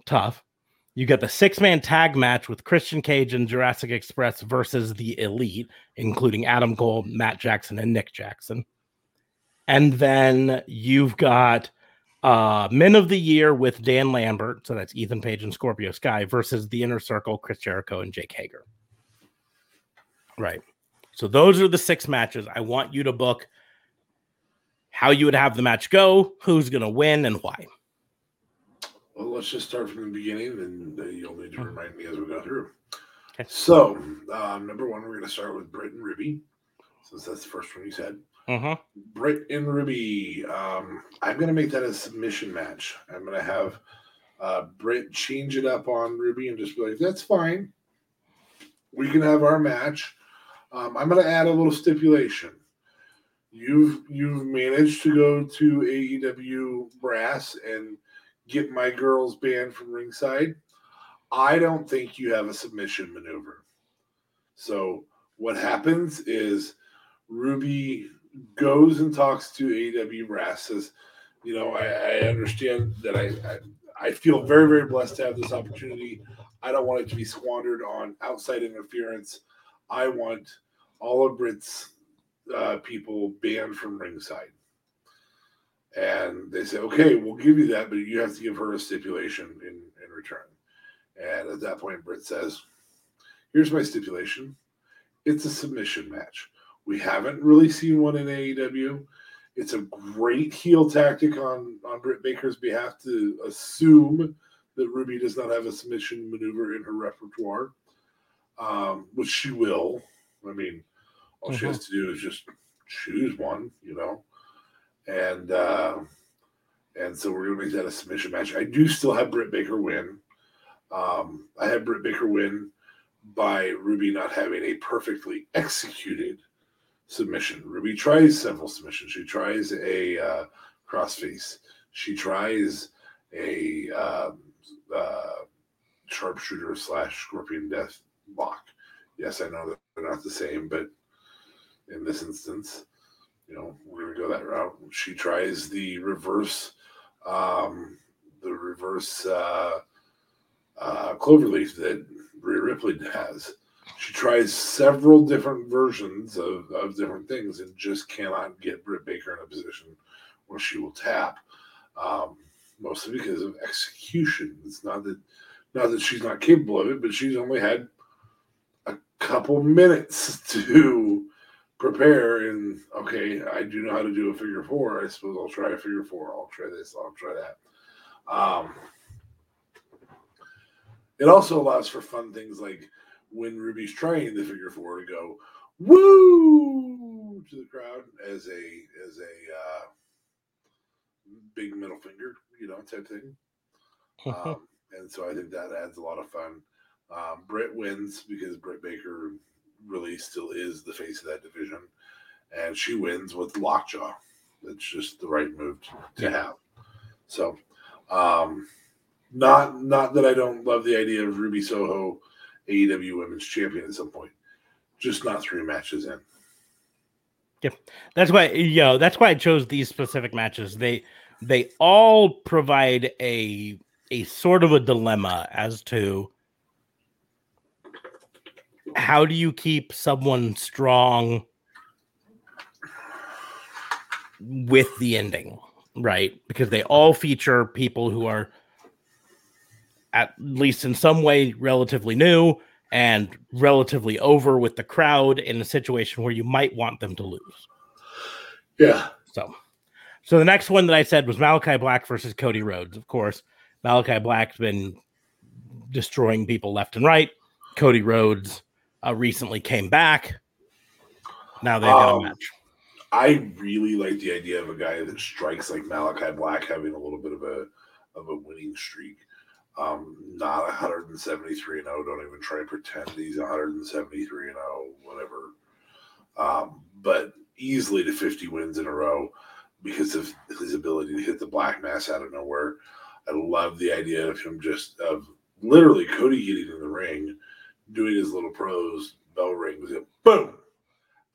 tough. You got the six man tag match with Christian Cage and Jurassic Express versus the Elite, including Adam Cole, Matt Jackson, and Nick Jackson. And then you've got uh, Men of the Year with Dan Lambert. So that's Ethan Page and Scorpio Sky versus the Inner Circle, Chris Jericho, and Jake Hager. Right. So those are the six matches. I want you to book how you would have the match go, who's going to win, and why. Well, let's just start from the beginning, and uh, you'll need to Mhm. remind me as we go through. Okay. So, um, number one, we're going to start with Britt and Ruby, since that's the first one you said. Mm-hmm. Britt and Ruby. Um, I'm going to make that a submission match. I'm going to have uh, Britt change it up on Ruby and just be like, "That's fine. We can have our match." Um, I'm going to add a little stipulation. You've you've managed to go to AEW brass and get my girls banned from ringside. I don't think you have a submission maneuver. So what happens is Ruby goes and talks to AEW brass, says, you know, I, I understand that I, I I feel very, very blessed to have this opportunity. I don't want it to be squandered on outside interference. I want all of Britt's uh, people banned from ringside. And they say, okay, we'll give you that, but you have to give her a stipulation in, in return. And at that point, Britt says, here's my stipulation it's a submission match. We haven't really seen one in AEW. It's a great heel tactic on, on Britt Baker's behalf to assume that Ruby does not have a submission maneuver in her repertoire, um, which she will. I mean, all she has to do is just choose one, you know. And uh, and so we're gonna make that a submission match. I do still have Britt Baker win. Um, I have Britt Baker win by Ruby not having a perfectly executed submission. Ruby tries several submissions. She tries a uh, crossface. She tries a um, uh, sharpshooter slash scorpion death lock. Yes, I know that they're not the same, but in this instance, you know, we're gonna go that route. She tries the reverse, um, the reverse uh, uh, cloverleaf that Rhea Ripley has. She tries several different versions of, of different things and just cannot get Britt Baker in a position where she will tap. Um, mostly because of execution. It's not that not that she's not capable of it, but she's only had a couple minutes to prepare and okay, I do know how to do a figure four. I suppose I'll try a figure four. I'll try this, I'll try that. Um, it also allows for fun things like when Ruby's trying the figure four to go woo to the crowd as a as a uh, big middle finger, you know, type thing. Um, and so I think that adds a lot of fun. Um, Britt wins because Britt Baker really still is the face of that division, and she wins with lockjaw. That's just the right move to, have. So, um, not not that I don't love the idea of Ruby Soho, AEW Women's Champion at some point, just not three matches in. Yep, that's why yo. that's why I chose these specific matches. They they all provide a a sort of a dilemma as to how do you keep someone strong with the ending, right? Because they all feature people who are at least in some way relatively new and relatively over with the crowd in a situation where you might want them to lose. Yeah, So, so the next one that I said was Malakai Black versus Cody Rhodes. Of course, Malakai Black's been destroying people left and right. Cody Rhodes uh, recently came back. Now they've got a Um, match. I really like the idea of a guy that strikes like Malakai Black having a little bit of a of a winning streak. Um, not 173 and 0. Don't even try to pretend he's 173 and 0, whatever. Um, but easily to 50 wins in a row because of his ability to hit the black mass out of nowhere. I love the idea of him just of literally Cody getting in the ring, doing his little pros, bell rings, and boom,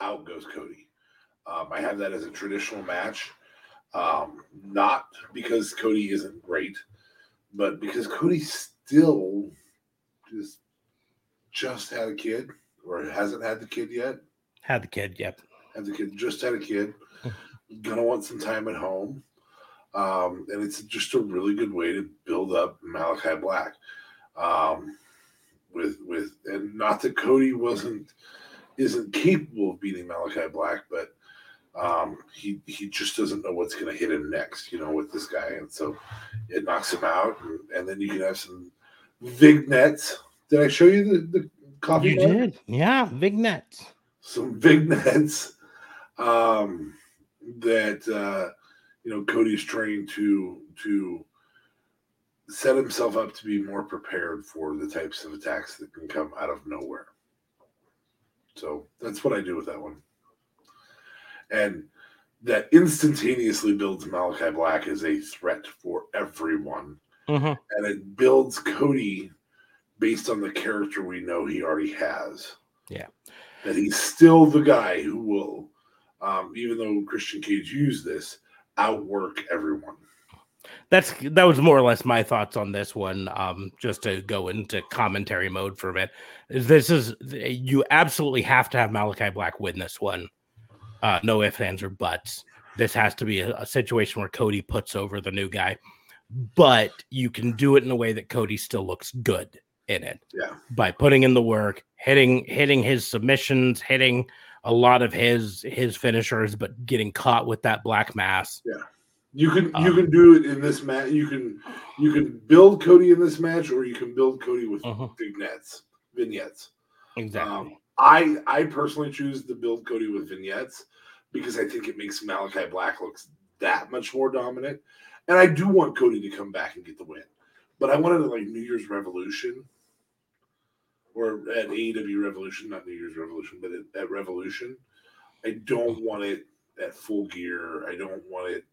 out goes Cody. Um, I have that as a traditional match, um, not because Cody isn't great, but because Cody still just just had a kid or hasn't had the kid yet. Had the kid, yep. Had the kid, just had a kid. Gonna want some time at home. Um, and it's just a really good way to build up Malakai Black. Um, with with and not that Cody wasn't isn't capable of beating Malakai Black, but um, he he just doesn't know what's going to hit him next, you know, with this guy, and so it knocks him out, and, and then you can have some vignettes. Did I show you the the coffee? You mug? did, yeah, vignettes. Some vignettes um, that uh, you know Cody's trained to to set himself up to be more prepared for the types of attacks that can come out of nowhere. So that's what I do with that one. And that instantaneously builds Malakai Black as a threat for everyone. hmm And it builds Cody based on the character we know he already has. Yeah. That he's still the guy who will, um, even though Christian Cage used this, outwork everyone. That's that was more or less my thoughts on this one. Um, just to go into commentary mode for a bit. This is you absolutely have to have Malakai Black win this one. Uh, no ifs, ands, or buts. This has to be a, a situation where Cody puts over the new guy, but you can do it in a way that Cody still looks good in it. Yeah. by putting in the work, hitting hitting his submissions, hitting a lot of his his finishers, but getting caught with that black mass. Yeah. You can you Um, can do it in this match. You can you can build Cody in this match, or you can build Cody with Mhm. vignettes. Vignettes. Exactly. Um, I I personally choose to build Cody with vignettes because I think it makes Malakai Black looks that much more dominant, and I do want Cody to come back and get the win, but I wanted like New Year's Revolution or at AEW Revolution, not New Year's Revolution, but at, at Revolution. I don't want it at full gear. I don't want it.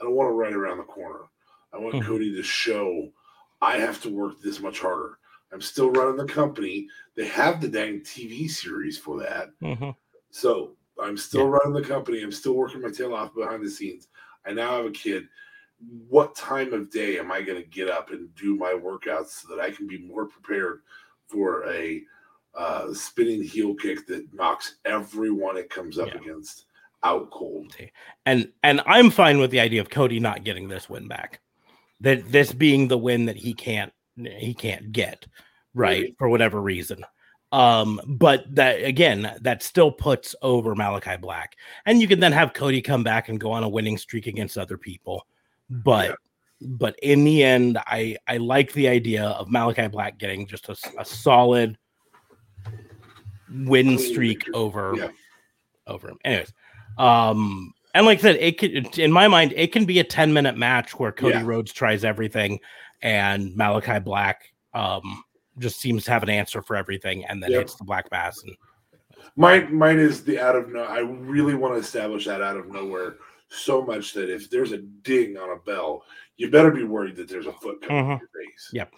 I don't want to right around the corner. I want Mhm. Cody to show I have to work this much harder. I'm still running the company. They have the dang TV series for that. Mhm. So I'm still Yeah. running the company. I'm still working my tail off behind the scenes. I now have a kid. What time of day am I going to get up and do my workouts so that I can be more prepared for a uh, spinning heel kick that knocks everyone it comes up Yeah. against out cold? And and I'm fine with the idea of Cody not getting this win back. That this being the win that he can't he can't get, right, for whatever reason. Um, but that again, that still puts over Malakai Black. And you can then have Cody come back and go on a winning streak against other people. But Yeah. but in the end, I I like the idea of Malakai Black getting just a, a solid win streak over Yeah. over him. Anyways, um, and like I said, it could in my mind, it can be a 10 minute match where Cody Yeah. Rhodes tries everything and Malakai Black um just seems to have an answer for everything and then Yep. hits the black Mass. and Mine, mine is the out of no. I really want to establish that out of nowhere so much that if there's a ding on a bell, you better be worried that there's a foot coming Mhm. in your face. Yep.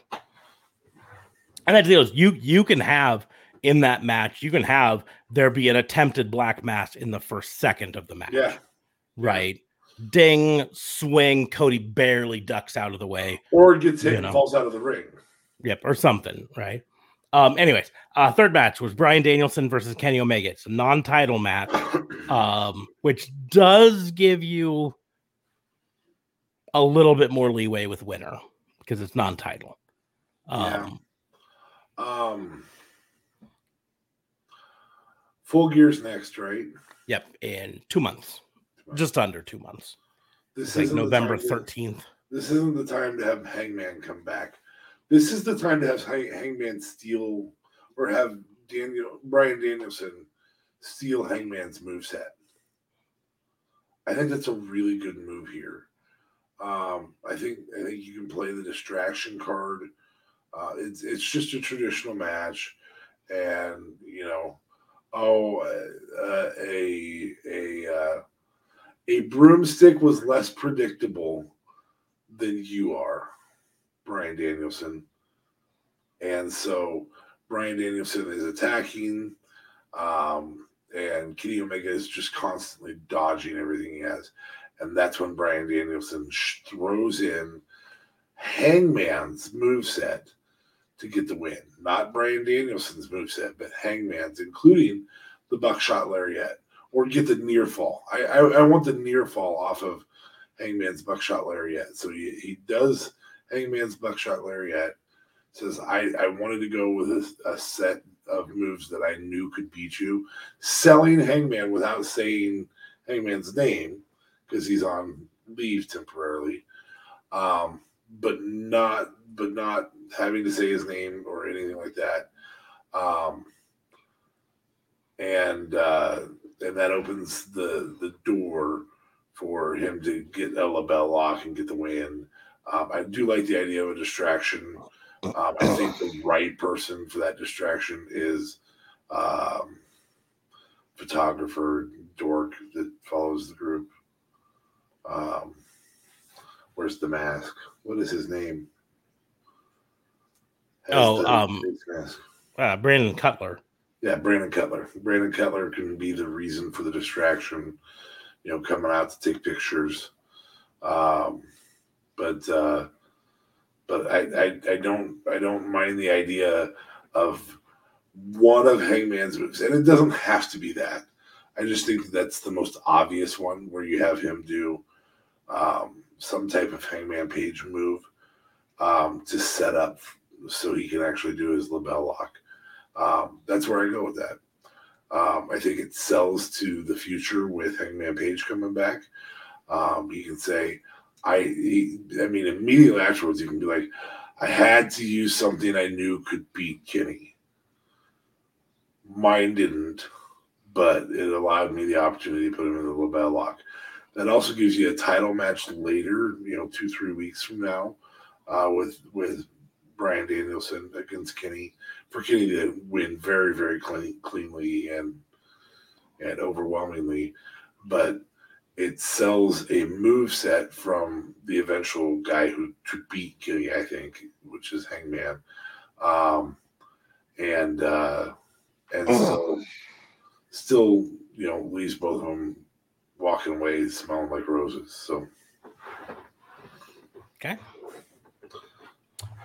and that deal is you you can have in that match, you can have there be an attempted black mass in the first second of the match. Yeah. Right. Ding, swing, Cody barely ducks out of the way. Or gets hit You and know. falls out of the ring. Yep, or something, right? Um, anyways, uh, third match was Bryan Danielson versus Kenny Omega. It's a non-title match, um, which does give you a little bit more leeway with winner because it's non-title. Yeah. Um, um, full gears next, right? Yep, in two months, just under two months. This like November thirteenth. This isn't the time to have Hangman come back. This is the time to have Hang- Hangman steal or have Daniel Bryan Danielson steal Hangman's moveset. I think that's a really good move here. Um, I think I think you can play the distraction card. Uh, it's it's just a traditional match, and you know, oh, uh, a a uh, a broomstick was less predictable than you are, Bryan Danielson, and so Bryan Danielson is attacking. Um, and Kenny Omega is just constantly dodging everything he has. And that's when Bryan Danielson throws in Hangman's moveset to get the win. Not Bryan Danielson's moveset, but Hangman's, including the buckshot lariat, or get the near fall. I, I, I want the near fall off of Hangman's buckshot lariat. So he, he does Hangman's buckshot lariat. Says I, I wanted to go with a, a set of moves that I knew could beat you. Selling Hangman without saying Hangman's name because he's on leave temporarily, um, but not but not having to say his name or anything like that. Um, and uh, and that opens the the door for him to get a LeBell lock and get the win. Um, I do like the idea of a distraction um, I think the right person for that distraction is um, photographer dork that follows the group. Um, where's the mask? What is his name? Has oh, um, uh, Brandon Cutler. Yeah, Brandon Cutler. Brandon Cutler can be the reason for the distraction. You know, coming out to take pictures. Um, but uh, but I, I, I don't I don't mind the idea of one of Hangman's moves, and it doesn't have to be that. I just think that's the most obvious one where you have him do um, some type of Hangman Page move um, to set up so he can actually do his LeBell lock. Um, that's where I go with that. Um, I think it sells to the future with Hangman Page coming back. Um, he can say, I he, I mean immediately afterwards you can be like, I had to use something I knew could beat Kenny. Mine didn't, but it allowed me the opportunity to put him in the LeBell lock. That also gives you a title match later, you know, two three weeks from now, uh, with with Bryan Danielson against Kenny for Kenny to win very very clean, cleanly and and overwhelmingly, but it sells a move set from the eventual guy who to beat Kenny, I think, which is Hangman. Um, and uh, and so still, you know, leaves both of them walking away smelling like roses. So okay.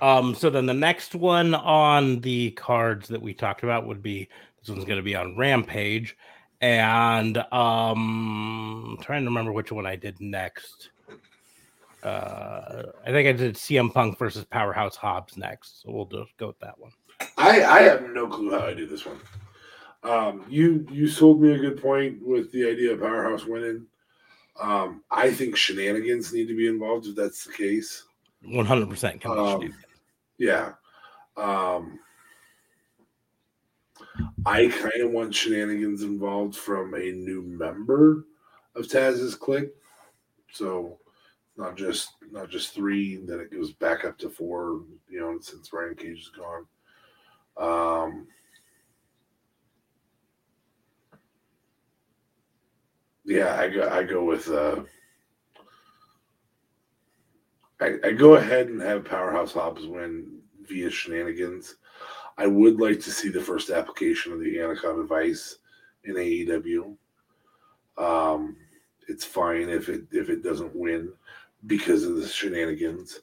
Um, so then the next one on the cards that we talked about would be this one's going to be on Rampage, and um I'm trying to remember which one I did next. Uh I think I did CM Punk versus Powerhouse Hobbs next, so we'll just go with that one. I I have no clue how I do this one. Um, you you sold me a good point with the idea of Powerhouse winning. Um, I think shenanigans need to be involved if that's the case. One hundred percent. Yeah. Um, I kind of want shenanigans involved from a new member of Taz's clique. So not just not just three, then it goes back up to four, you know, since Brian Cage is gone. Um yeah, I go I go with uh I, I go ahead and have Powerhouse Hobbs win via shenanigans. I would like to see the first application of the Anaconda Vice in AEW. Um, it's fine if it if it doesn't win because of the shenanigans.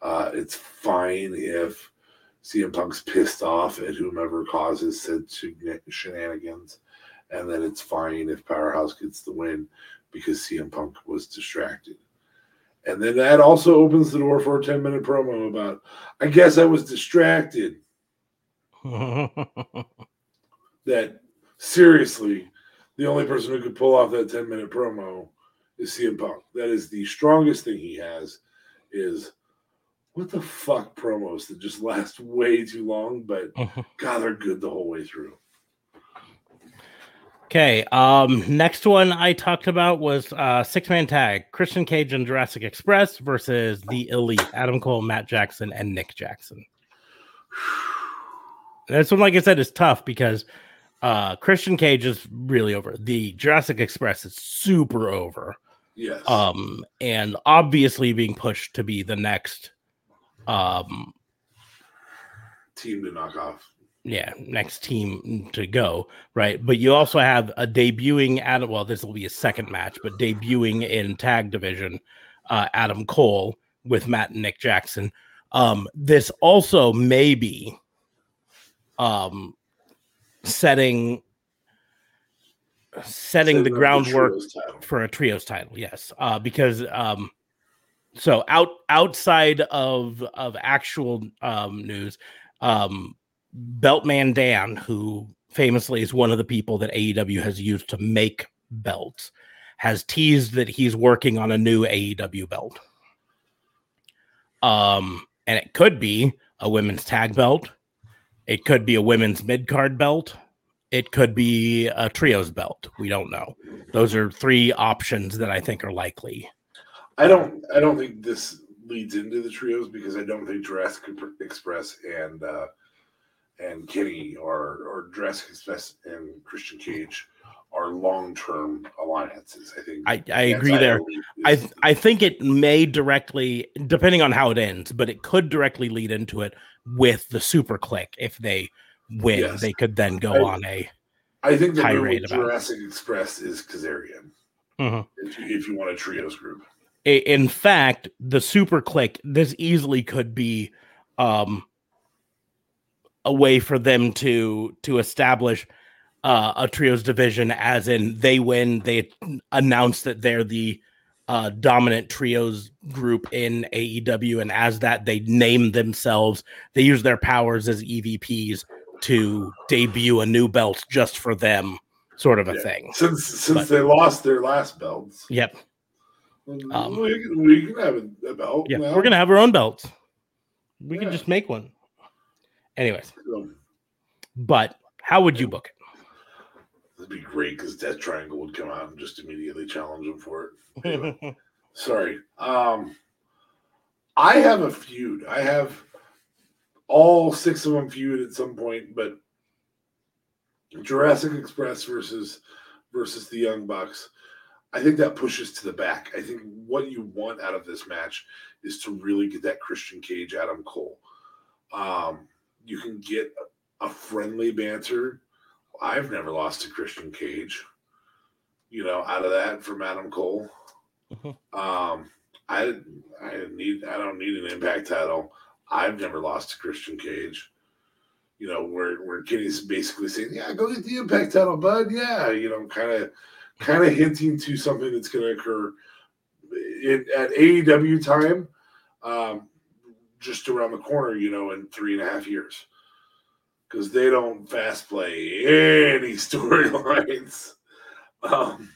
Uh, it's fine if CM Punk's pissed off at whomever causes said shenanigans, and then it's fine if Powerhouse gets the win because CM Punk was distracted. And then that also opens the door for a 10 minute promo about, I guess I was distracted. that seriously, the only person who could pull off that 10 minute promo is CM Punk. That is the strongest thing he has is what the fuck promos that just last way too long, but God, they're good the whole way through. Okay. Um, next one I talked about was uh six man tag Christian Cage and Jurassic Express versus the Elite Adam Cole, Matt Jackson, and Nick Jackson. This one, like I said, is tough because uh Christian Cage is really over. The Jurassic Express is super over. Yes. Um, and obviously being pushed to be the next um Team to knock off. Yeah, next team to go, right? But you also have a debuting Adam. Well, this will be a second match, but debuting in tag division, uh, Adam Cole with Matt and Nick Jackson. Um, this also may be um, setting setting the groundwork for a trios title yes uh because um so out outside of of actual um news um beltman dan who famously is one of the people that aew has used to make belts has teased that he's working on a new aew belt um and it could be a women's tag belt it could be a women's mid-card belt it could be a trios belt we don't know those are three options that I think are likely. I don't. I don't think this leads into the trios because I don't think Jurassic Express and uh, and Kenny or or Jurassic Express and Christian Cage are long term alliances. I think I, I agree there. I I think it may directly, depending on how it ends, but it could directly lead into it with the SuperKliq. If they win, Yes. they could then go I- on a. I think the tirade about it. Jurassic Express is Kazarian. Mhm. If, you, if you want a trios group, In fact, the SuperKliq this easily could be um, a way for them to to establish uh, a trios division, as in they win, they announce that they're the uh, dominant trios group in AEW, and as that, they name themselves. They use their powers as EVPs to debut a new belt just for them, sort of a Yeah. thing. since since But- they lost their last belts, Yep. Um, we, can- we can have a, belt. Yeah, now. we're gonna have our own belts. We can just make one. Anyways, but how would you book it? It'd be great because Death Triangle would come out and just immediately challenge him for it. Anyway. it? Sorry. Um, I have a feud. I have all six of them feud at some point, but Jurassic Express versus versus the Young Bucks. I think that pushes to the back. I think what you want out of this match is to really get that Christian Cage Adam Cole. Um, you can get a friendly banter. I've never lost to Christian Cage. You know, out of that from Adam Cole. Mhm. Um, I I need I don't need an impact title. I've never lost to Christian Cage. You know, where where Kenny's basically saying, "Yeah, go get the impact title, bud." Yeah, you know, kind of kind of hinting to something that's going to occur in, at AEW time, um, just around the corner. You know, in three and a half years, because they don't fast play any storylines. Um,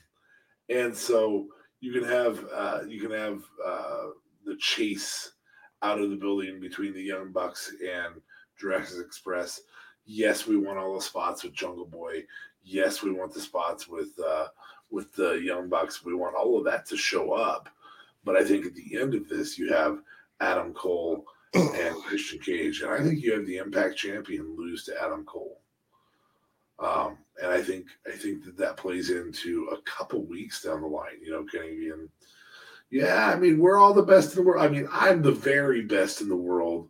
and so you can have uh, you can have uh, the chase out of the building between the Young Bucks and Jurassic Express. Yes, we want all the spots with Jungle Boy. Yes, we want the spots with uh, with the Young Bucks. We want all of that to show up. But I think at the end of this, you have Adam Cole and Christian Cage, and I think you have the Impact Champion lose to Adam Cole. Um, and I think I think that that plays into a couple weeks down the line. You know, being, yeah, I mean, we're all the best in the world. I mean, I'm the very best in the world,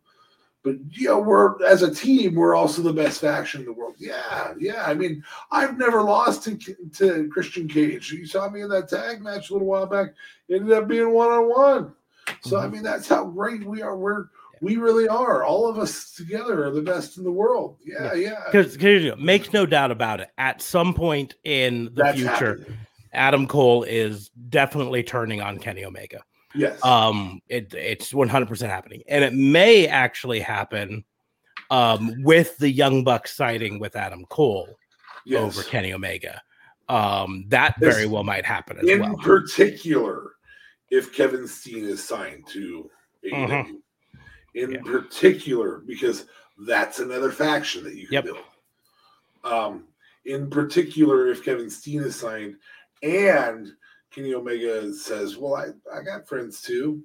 but you know, we're as a team, we're also the best faction in the world. Yeah, yeah. I mean, I've never lost to to Christian Cage. You saw me in that tag match a little while back. Ended up being one on one. So I Mhm. mean, that's how great we are. We're we really are. All of us together are the best in the world. Yeah, yeah. Because makes no doubt about it. At some point in the That's future, happening. Adam Cole is definitely turning on Kenny Omega. Yes. Um, it, it's 100% happening, and it may actually happen um, with the Young Bucks siding with Adam Cole yes. over Kenny Omega. Um, that Yes. very well might happen as in well. particular, if Kevin Steen is signed to AEW, in Yeah. particular, because that's another faction that you can Yep. build. Um, in particular, if Kevin Steen is signed and Kenny Omega says, "Well, I I got friends too,"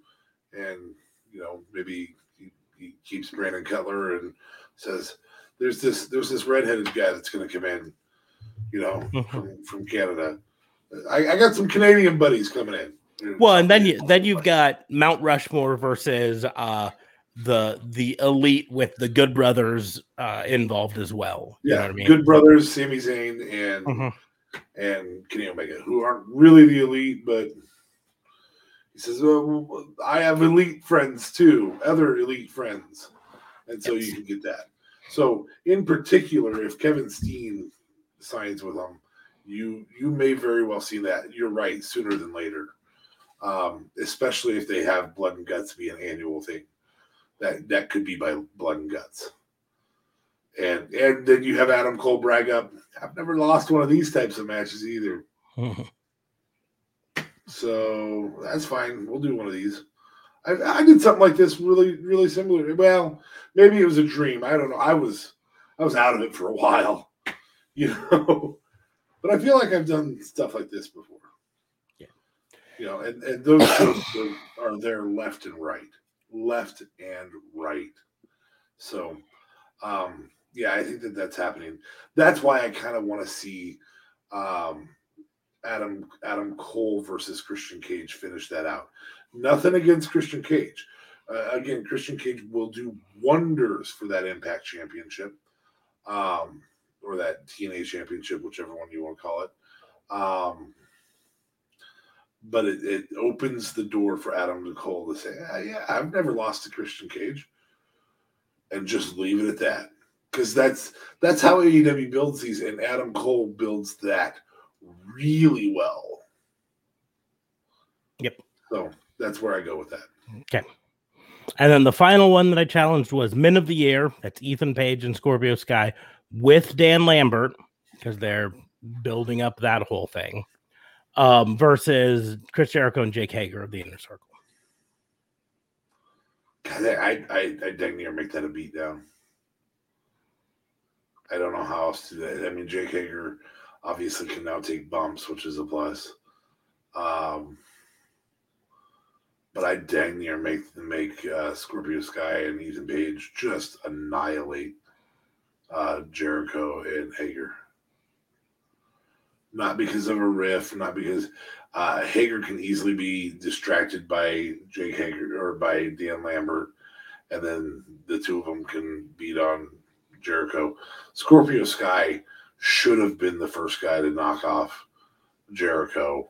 and you know maybe he, he keeps Brandon Cutler and says, "There's this there's this redheaded guy that's going to come in, you know, from, from Canada." I, I got some Canadian buddies coming in. Well, and then you then you've got Mount Rushmore versus uh the the elite with the Good Brothers uh involved as well. You yeah, know what I mean? Good Brothers, Sami Zayn, and Mhm. and Kenny Omega, who aren't really the elite, but he says, "Well, I have elite friends too, other elite friends," and so you can get that. So, in particular, if Kevin Steen signs with them, you you may very well see that. You're right, sooner than later, um, especially if they have blood and guts be an annual thing. That that could be by blood and guts. And and then you have Adam Cole brag up. I've never lost one of these types of matches either. So that's fine. We'll do one of these. I, I did something like this really, really similar. Well, maybe it was a dream. I don't know. I was I was out of it for a while, you know. But I feel like I've done stuff like this before. You know, and, and those are there left and right. Left and right. So um yeah, I think that that's happening. That's why I kind of want to see um Adam Adam Cole versus Christian Cage finish that out. Nothing against Christian Cage. Uh, again, Christian Cage will do wonders for that Impact Championship, um, or that TNA Championship, whichever one you want to call it. Um, but it, it opens the door for Adam Cole to say, ah, "Yeah, I've never lost to Christian Cage," and just leave it at that. Because that's that's how AEW builds these, and Adam Cole builds that really well. Yep. So that's where I go with that. Okay. And then the final one that I challenged was Men of the Year. That's Ethan Page and Scorpio Sky with Dan Lambert because they're building up that whole thing um, versus Chris Jericho and Jake Hager of the Inner Circle. God, I, I, I dang near make that a beatdown. I don't know how else to do that. I mean, Jake Hager obviously can now take bumps, which is a plus. Um, but I dang near make make uh, Scorpio Sky and Ethan Page just annihilate uh, Jericho and Hager. Not because of a riff, not because uh, Hager can easily be distracted by Jake Hager or by Dan Lambert, and then the two of them can beat on Jericho. Scorpio Sky should have been the first guy to knock off Jericho.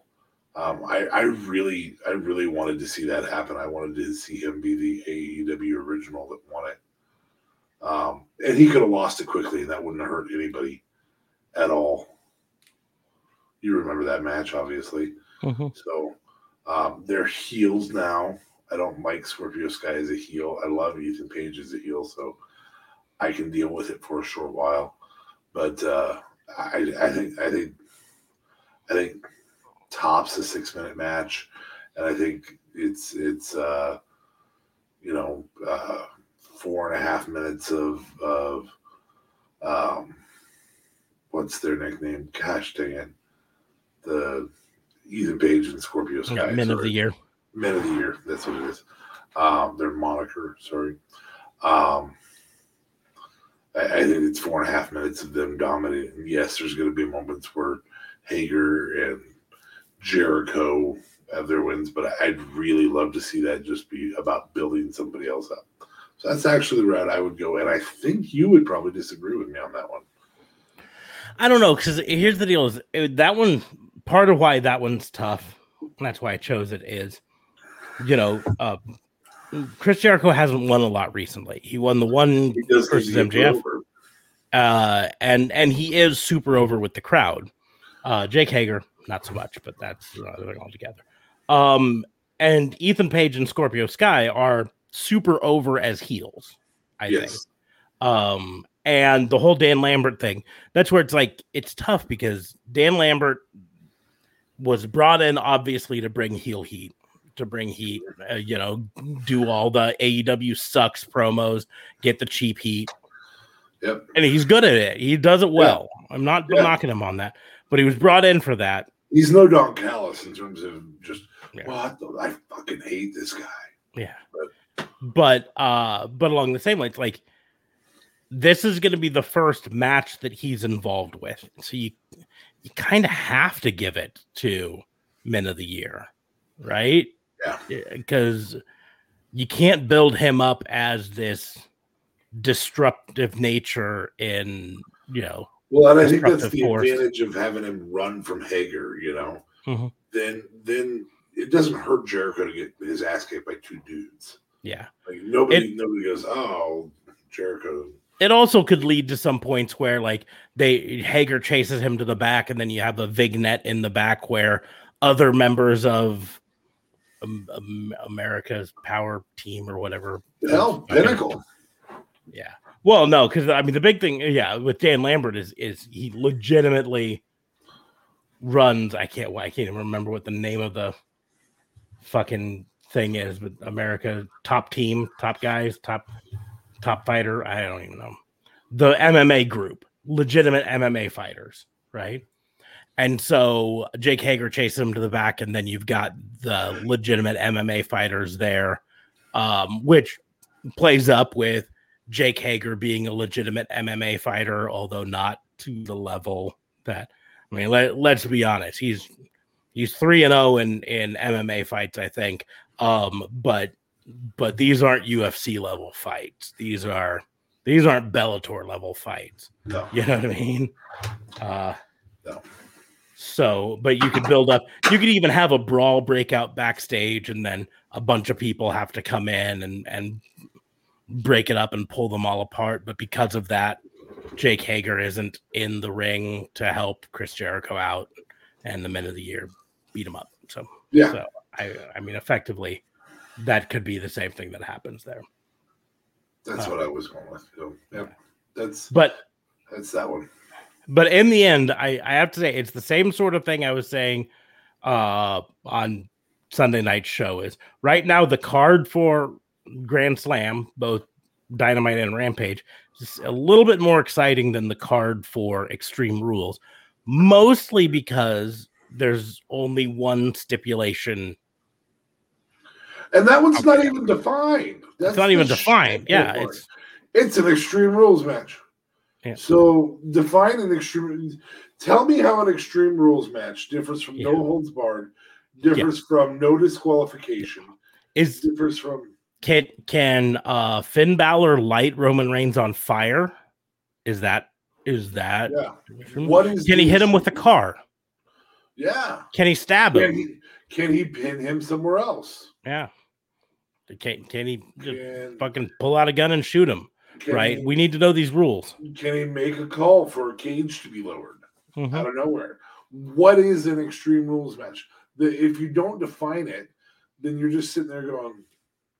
Um, I, I really, I really wanted to see that happen. I wanted to see him be the AEW original that won it. Um, and he could have lost it quickly, and that wouldn't have hurt anybody at all. You remember that match, obviously. So um, they're heels now. I don't like Scorpio Sky as a heel. I love Ethan Page as a heel, so I can deal with it for a short while. But uh, I, I think I think I think tops a six minute match, and I think it's it's uh, you know uh, four and a half minutes of of um, what's their nickname? Gosh dang it, the Ethan Page and Scorpio Sky. Yeah, Men of the Year. Men of the Year. That's what it is. Um, their moniker. Sorry. Um, I, I think it's four and a half minutes of them dominating. Yes, there's going to be moments where Hager and Jericho have their wins, but I'd really love to see that just be about building somebody else up. So that's actually the route I would go, and I think you would probably disagree with me on that one. I don't know because here's the deal: is that one part of why that one's tough. and That's why I chose it. Is you know, uh, Chris Jericho hasn't won a lot recently. He won the one versus need to get MJF, uh, and and he is super over with the crowd. Uh, Jake Hager, not so much, but that's another thing altogether. Um, and Ethan Page and Scorpio Sky are super over as heels. I think. Yes. Um, and the whole Dan Lambert thing, that's where it's like it's tough because Dan Lambert was brought in obviously to bring heel heat, to bring heat, uh, you know, do all the AEW sucks promos, get the cheap heat. Yep. And he's good at it. He does it Yeah. well. I'm not Yeah. knocking him on that, but he was brought in for that. He's no Don Callis in terms of just Yeah. what the, I fucking hate this guy. Yeah. But uh but along the same lines, like this is gonna be the first match that he's involved with. So you you kind of have to give it to men of the year, right? Yeah. Because you can't build him up as this disruptive nature in you know Well, and I think that's the force. advantage of having him run from Hager. You know, Mhm. then then it doesn't hurt Jericho to get his ass kicked by two dudes. yeah Like nobody nobody goes, oh, Jericho. It also could lead to some points where like they Hager chases him to the back, and then you have a vignette in the back where other members of um, America's Power Team or whatever. Hell. Pinnacle. Yeah. Well, no, because I mean the big thing, yeah, with Dan Lambert is is he legitimately runs. I can't. I can't even remember what the name of the fucking thing is, but America top team, top guys, top top fighter. I don't even know the MMA group, legitimate MMA fighters, right? And so Jake Hager chases him to the back, and then you've got the legitimate MMA fighters there, um, which plays up with Jake Hager being a legitimate MMA fighter, although not to the level that I mean, let, let's be honest, he's he's three and zero in in MMA fights, I think. Um, but but these aren't UFC level fights. These are these aren't Bellator level fights. No. You know what I mean? Uh, No. So, but you could build up. You could even have a brawl breakout backstage, and then a bunch of people have to come in and and break it up and pull them all apart. But because of that, Jake Hager isn't in the ring to help Chris Jericho out, and the men of the year beat him up. So, Yeah. so I I mean, effectively, that could be the same thing that happens there. That's Uh, what I was going with. So, yeah, that's But that's that one. but in the end, I, I have to say it's the same sort of thing I was saying uh on Sunday night show is right now the card for Grand Slam, both Dynamite and Rampage, is a little bit more exciting than the card for Extreme Rules, mostly because there's only one stipulation. And that one's not even defined. That's it's not even defined. Yeah, part. it's it's an extreme rules match. Yeah. So define an extreme. Tell me how an extreme rules match differs from no holds barred, differs from no disqualification, is differs from can can uh Finn Balor light Roman Reigns on fire? Is that is that yeah. What is Can he hit him with a car? Yeah. Can he stab him? he, can he pin him somewhere else? Yeah. Can can he Can, fucking pull out a gun and shoot him? right. He, We need to know these rules. can he make a call for a cage to be lowered Mhm. out of nowhere? What is an extreme rules match? The, if you don't define it, then you're just sitting there going,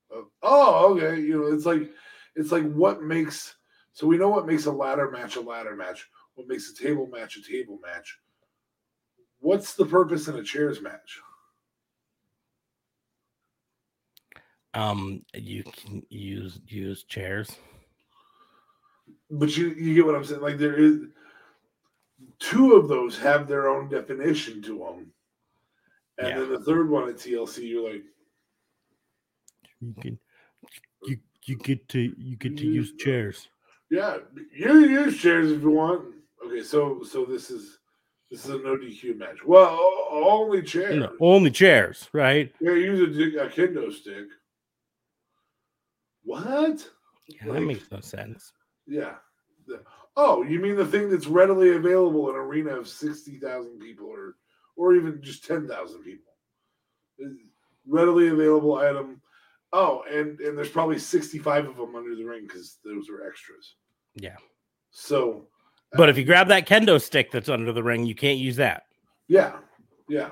"Oh, "Oh, okay." You know, it's like it's like what makes so we know what makes a ladder match a ladder match. What makes a table match a table match? What's the purpose in a chairs match? Um, you can use use chairs. But you you get what I'm saying? Like there is two of those have their own definition to them, and Yeah. then the third one at TLC, you're like, You can you you get to you get to Mm. use chairs. yeah, you use chairs if you want. Okay, so so this is this is a no DQ match. Well, only chairs. No, only chairs, right? Yeah, use a, di- a kendo stick. What? Yeah, that makes no sense. yeah. Oh, you mean the thing that's readily available in an arena of sixty thousand people, or or even just ten thousand people? Uh, readily available item. Oh, and and there's probably sixty five of them under the ring because those are extras. Yeah. So, uh, But if you grab that kendo stick that's under the ring, you can't use that. yeah, yeah,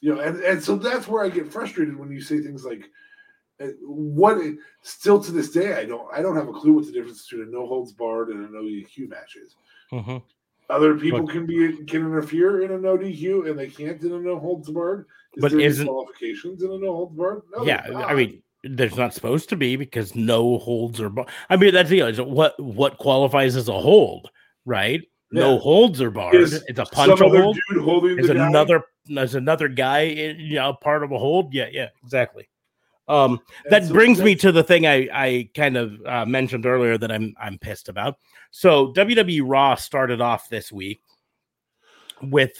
you know, and and so that's where I get frustrated when you say things like. What still to this day I don't I don't have a clue what the difference between a no holds barred and a no DQ match is. Mhm. Other people But- can be can interfere in a no DQ and they can't in a no holds barred. Is But there isn't- qualifications in a no holds barred? No, yeah, I mean, there's not supposed to be because no holds are. Bar- I mean, that's the. Is what what qualifies as a hold, right? No holds are barred. Is it's a punch a hold. dude holding Is the guy. another there's another guy in, you know part of a hold? Yeah, yeah, exactly. Um, that so brings me to the thing I I kind of uh, mentioned earlier that I'm I'm pissed about. So WWE Raw started off this week with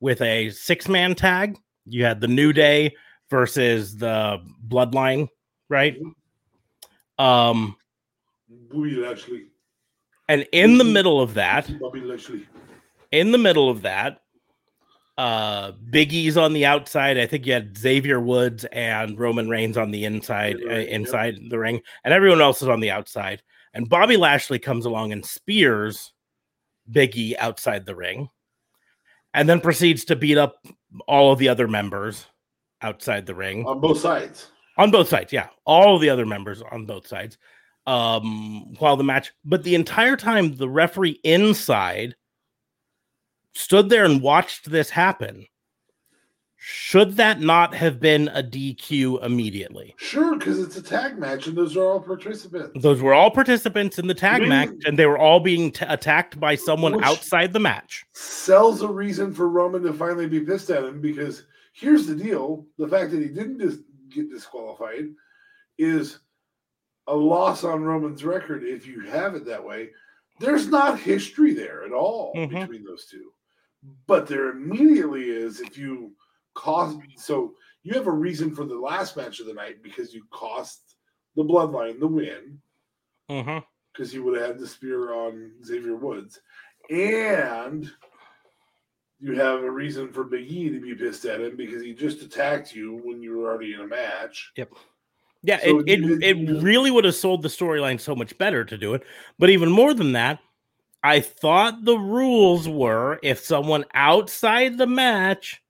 with a six man tag. You had the New Day versus the Bloodline, right? Um, Bobby Lashley. and in the middle of that, Bobby Lashley. in the middle of that, uh Big E's on the outside. I think you had Xavier Woods and Roman Reigns on the inside, uh, right, yep. inside the ring, and everyone else is on the outside. And Bobby Lashley comes along and spears Big E outside the ring, and then proceeds to beat up all of the other members outside the ring On both sides. on both sides yeah all of the other members on both sides um while the match but the entire time the referee inside stood there and watched this happen should that not have been a dq immediately Sure, because it's a tag match and those are all participants. those were all participants in the tag match and they were all being t- attacked by someone outside the match Sells a reason for Roman to finally be pissed at him because here's the deal the fact that he didn't dis- get disqualified is a loss on Roman's record if you have it that way. There's not history there at all Mhm. between those two. But there immediately is if you cost so you have a reason for the last match of the night because you cost the bloodline the win mm-hmm. because he would have had the spear on Xavier Woods. And you have a reason for Big E to be pissed at him because he just attacked you when you were already in a match. Yep. Yeah, So it, you- it, it really would have sold the storyline so much better to do it. But even more than that, I thought the rules were if someone outside the match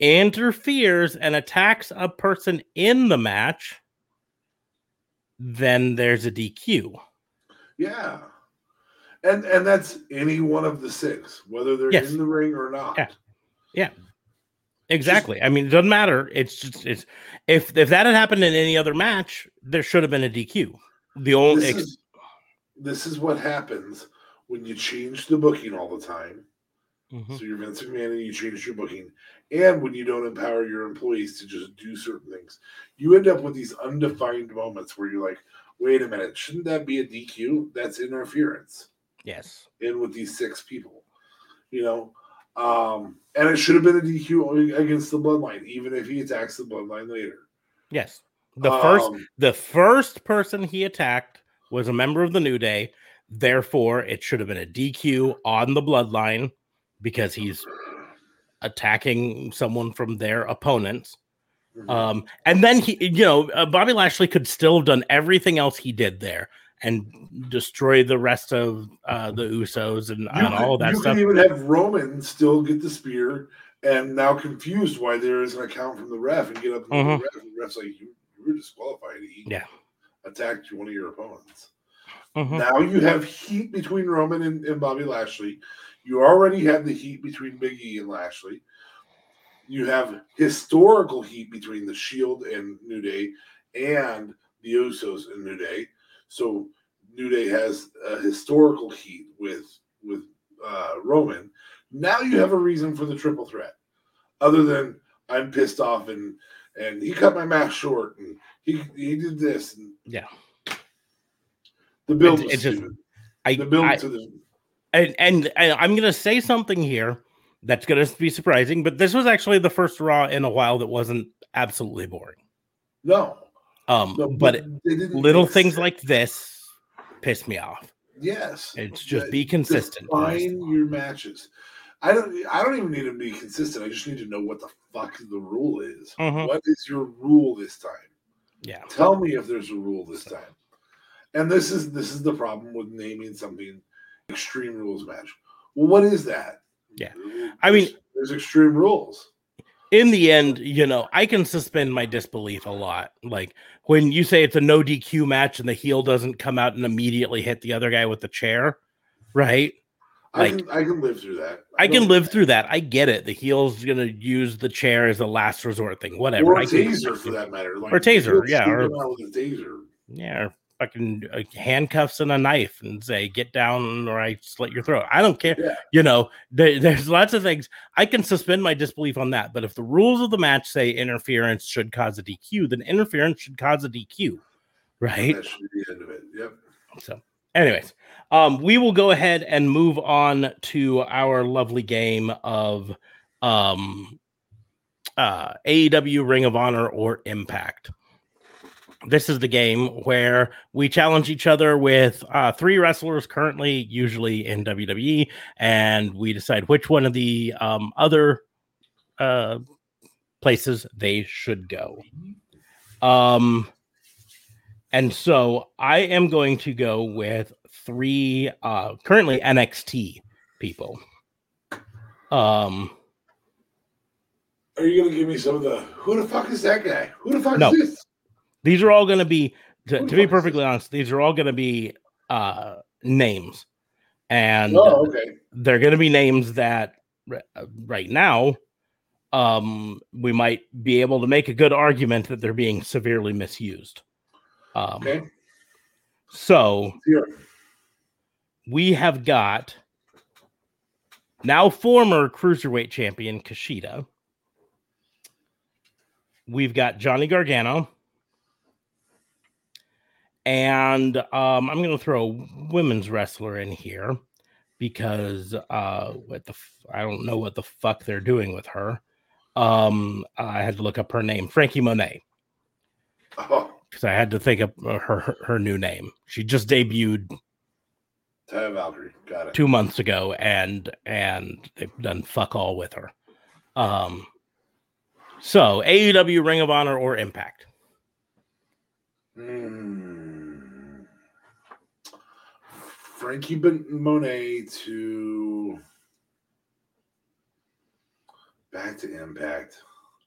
interferes and attacks a person in the match, then there's a DQ. Yeah. And and that's any one of the six, whether they're Yes. in the ring or not. Yeah. yeah. Exactly. I mean, it doesn't matter. It's just it's if if that had happened in any other match, there should have been a DQ. The only This ex- is, this is what happens when you change the booking all the time. Mhm. So you're Vince McMahon and you change your booking. And when you don't empower your employees to just do certain things, you end up with these undefined moments where you're like, wait a minute, shouldn't that be a DQ? That's interference yes. in with these six people, you know? Um, and it should have been a DQ against the bloodline, even if he attacks the bloodline later. Yes. The first Um, the first person he attacked was a member of the New Day. Therefore, it should have been a DQ on the bloodline because he's attacking someone from their opponents. mhm. Um, and then he, you know, uh, Bobby Lashley could still have done everything else he did there and destroy the rest of uh, the Usos and, You and all that you stuff. could even have Roman still get the spear and now confused why there is an account from the ref and get up to Mhm. the ref and the ref's like you, you were disqualified. He Yeah. attacked one of your opponents. Mhm. Now you have heat between Roman and, and Bobby Lashley. You already had the heat between Big E and Lashley. You have historical heat between the Shield and New Day and the Usos and New Day. So New Day has a historical heat with with uh, Roman. Now you have a reason for the triple threat, other than I'm pissed off and and he cut my match short and he he did this and Yeah. The build It- was it just- I, The build I- to the and, and and I'm gonna say something here that's gonna be surprising, but this was actually the first Raw in a while that wasn't absolutely boring. no, Um, no but it- little things sense. like this piss me off. yes, It's just Yeah, be consistent. Define your matches. I don't. I don't even need to be consistent. I just need to know what the fuck the rule is. Mhm. What is your rule this time? Yeah. Tell me if there's a rule this time. And this is this is the problem with naming something extreme rules match. Well, what is that? Yeah. I mean- there's extreme rules. In the end, you know, I can suspend my disbelief a lot. Like when you say it's a no DQ match and the heel doesn't come out and immediately hit the other guy with the chair, right? Like- I can I can live through that. I can don't- live through that. I get it. The heel's gonna use the chair as a last resort thing. Whatever. or I a can- taser for that matter. Like, Or taser, yeah, or- taser. Yeah, fucking handcuffs and a knife and say, get down or I slit your throat. I don't care. Yeah. You know, there, there's lots of things. I can suspend my disbelief on that. But if the rules of the match say interference should cause a DQ, then interference should cause a DQ. Right. That should be the end of it. Yep. So, anyways, um, we will go ahead and move on to our lovely game of um, uh, AEW Ring of Honor or Impact. This is the game where we challenge each other with uh, three wrestlers currently, usually in WWE, and we decide which one of the um, other uh, places they should go. Um, and so I am going to go with three uh currently NXT people. Um Are you gonna give me some of the who the fuck is that guy? Who the fuck No. is this? These are all going to be to, to be perfectly honest, these are all going to be uh names. And Oh, okay. they're going to be names that uh, right now um we might be able to make a good argument that they're being severely misused. Um Okay. so Here. we have got now former cruiserweight champion Kushida. We've got Johnny Gargano. And um, I'm going to throw a women's wrestler in here because uh, what the f- I don't know what the fuck they're doing with her. Um, I had to look up her name, Franky Monet, Oh, because I had to think of uh, her, her her new name. She just debuted Taya Valkyrie. Got it. two months ago and and they've done fuck all with her um so aew ring of honor or impact Mm. Franky Monet to back to Impact.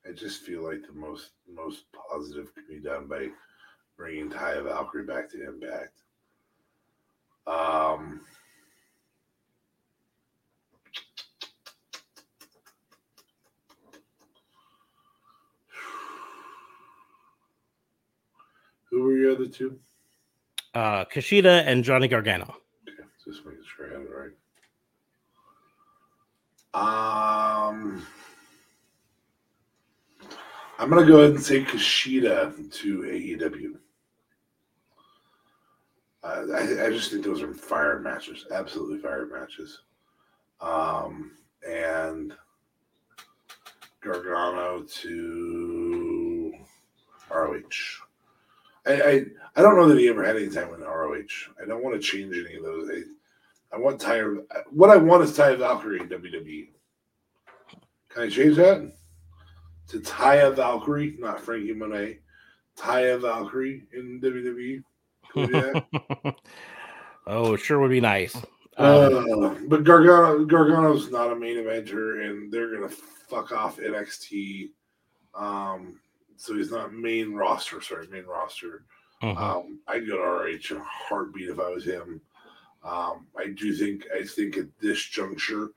I just feel like the most most positive could be done by bringing Taya Valkyrie back to Impact. Um, who were your other two? uh kushida and johnny gargano Okay, just making sure I had it right. Um, I'm gonna go ahead and say Kushida to AEW. Uh, I, I just think those are fire matches, absolutely fire matches. Um, and Gargano to ROH. I, I I don't know that he ever had any time with ROH. I don't want to change any of those. I, I want Tyre. What I want is Taya Valkyrie in WWE. Can I change that to Taya Valkyrie, not Franky Monet? Taya Valkyrie in WWE. Can we do that? oh sure would be nice um, Uh, but Gargano Gargano's not a main eventer, and they're gonna fuck off NXT. Um, so he's not main roster. Sorry, main roster. mhm. Um, I'd go to RH in a heartbeat if I was him. Um, I do think I think at this juncture,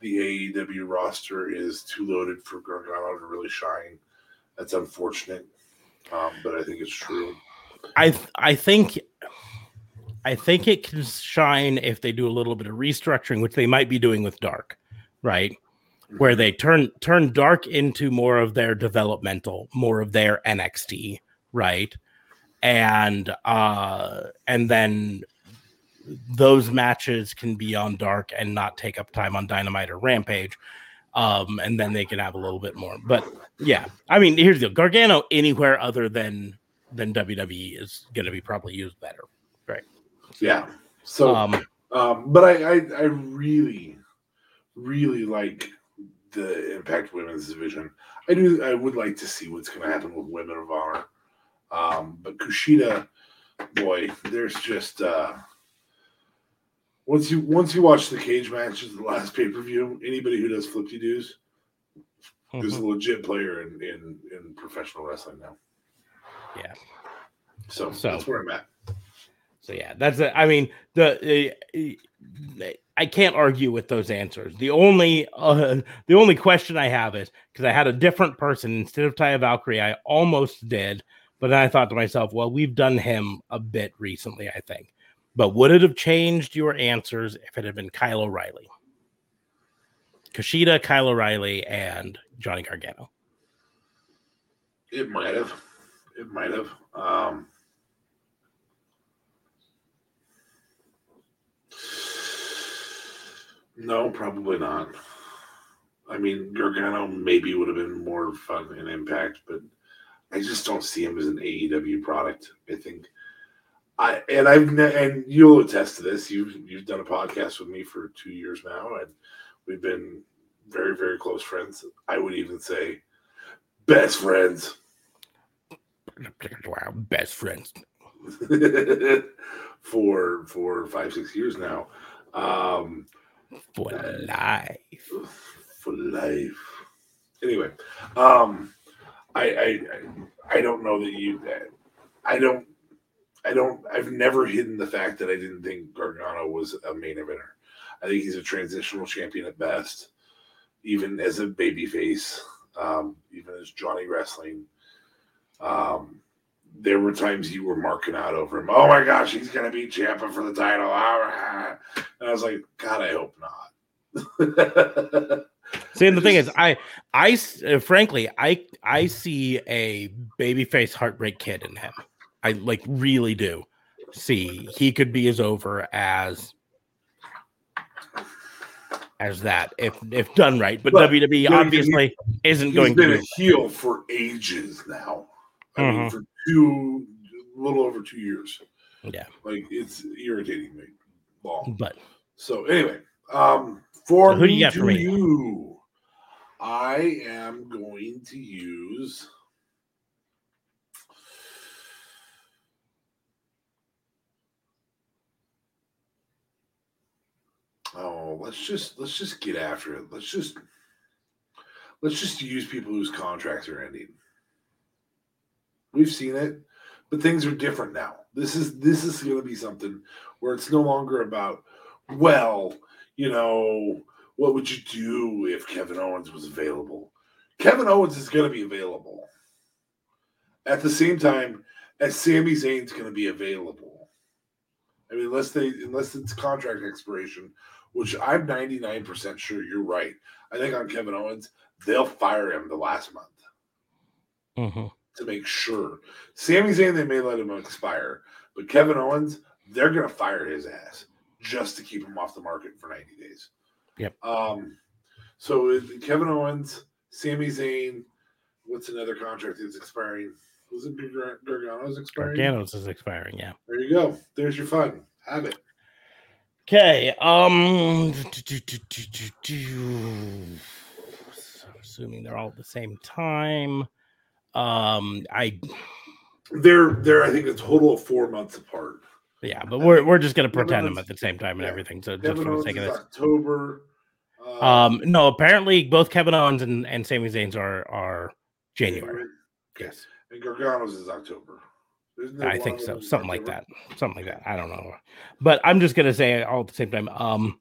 the AEW roster is too loaded for Gargano to really shine. That's unfortunate, um, but I think it's true. i i think i think it can shine if they do a little bit of restructuring which they might be doing with dark right where they turn turn dark into more of their developmental more of their nxt right and uh and then those matches can be on dark and not take up time on dynamite or rampage um and then they can have a little bit more but yeah i mean here's the deal gargano anywhere other than than wwe is going to be probably used better right? yeah. So, um um, but I, I I really, really like the Impact Women's Division. I do. I would like to see what's going to happen with Women of Honor. Um, but Kushida, boy, there's just uh, once you once you watch the cage matches, the last pay per view, anybody who does flippy doos is mhm. a legit player in, in in professional wrestling now. Yeah. So, So- that's where I'm at. So yeah, that's it. I mean, the uh, I can't argue with those answers. The only uh, the only question I have is because I had a different person instead of Taya Valkyrie, I almost did, but then I thought to myself, well, we've done him a bit recently, I think. But would it have changed your answers if it had been Kyle O'Reilly? Kushida, Kyle O'Reilly, and Johnny Gargano. It might have. It might have. Um, no, probably not. I mean, Gargano maybe would have been more fun and impact, but I just don't see him as an AEW product. I think I and I've and you'll attest to this. You've you've done a podcast with me for two years now, and we've been very very close friends. I would even say best friends. Wow, best friends for for five six years now. Um, for uh, life. For life. Anyway, um, I I I, I don't know that you. I don't. I don't. I've never hidden the fact that I didn't think Gargano was a main eventer. I think he's a transitional champion at best, even as a babyface, um, even as Johnny Wrestling. Um, there were times you were marking out over him. Oh my gosh, he's going to be champion for the title. And I was like, God, I hope not. See, and the thing is, I, I, uh, frankly, I, I see a babyface heartbreak kid in him. I like really do see he could be as over as as that if if done right. But, but WWE obviously he, isn't going been to a heel for ages now. I mm-hmm. mean, for two, a little over two years. Yeah, like it's irritating me. Long, but so anyway, um, for so who me, do you, to you, I am going to use. Oh, let's just let's just get after it. Let's just let's just use people whose contracts are ending. We've seen it, but things are different now. This is this is going to be something where it's no longer about well, you know, what would you do if Kevin Owens was available? Kevin Owens is going to be available. At the same time as Sami Zayn's going to be available. I mean, unless they unless it's contract expiration, which I'm 99% sure you're right. I think on Kevin Owens, they'll fire him the last month. Mm-hmm to make sure. Sami Zayn, they may let him expire, but Kevin Owens, they're going to fire his ass just to keep him off the market for 90 days. Yep. Um, so Kevin Owens, Sami Zayn, what's another contract that's expiring? Was it Gargano's expiring? Gargano's is expiring, yeah. There you go. There's your fun. Have it. Okay. Um assuming they're all at the same time. Um, I they're they're I think a total of four months apart. Yeah, but we're we're just gonna pretend them at the same time and everything. So Kevin just for the sake of this, October. Uh, um, no, apparently both Kevin Owens and, and Sami Zayn's are are January. January. Yes, and Gargano's is October. I think so, something like that, something like that. I don't know, but I'm just gonna say all at the same time. Um,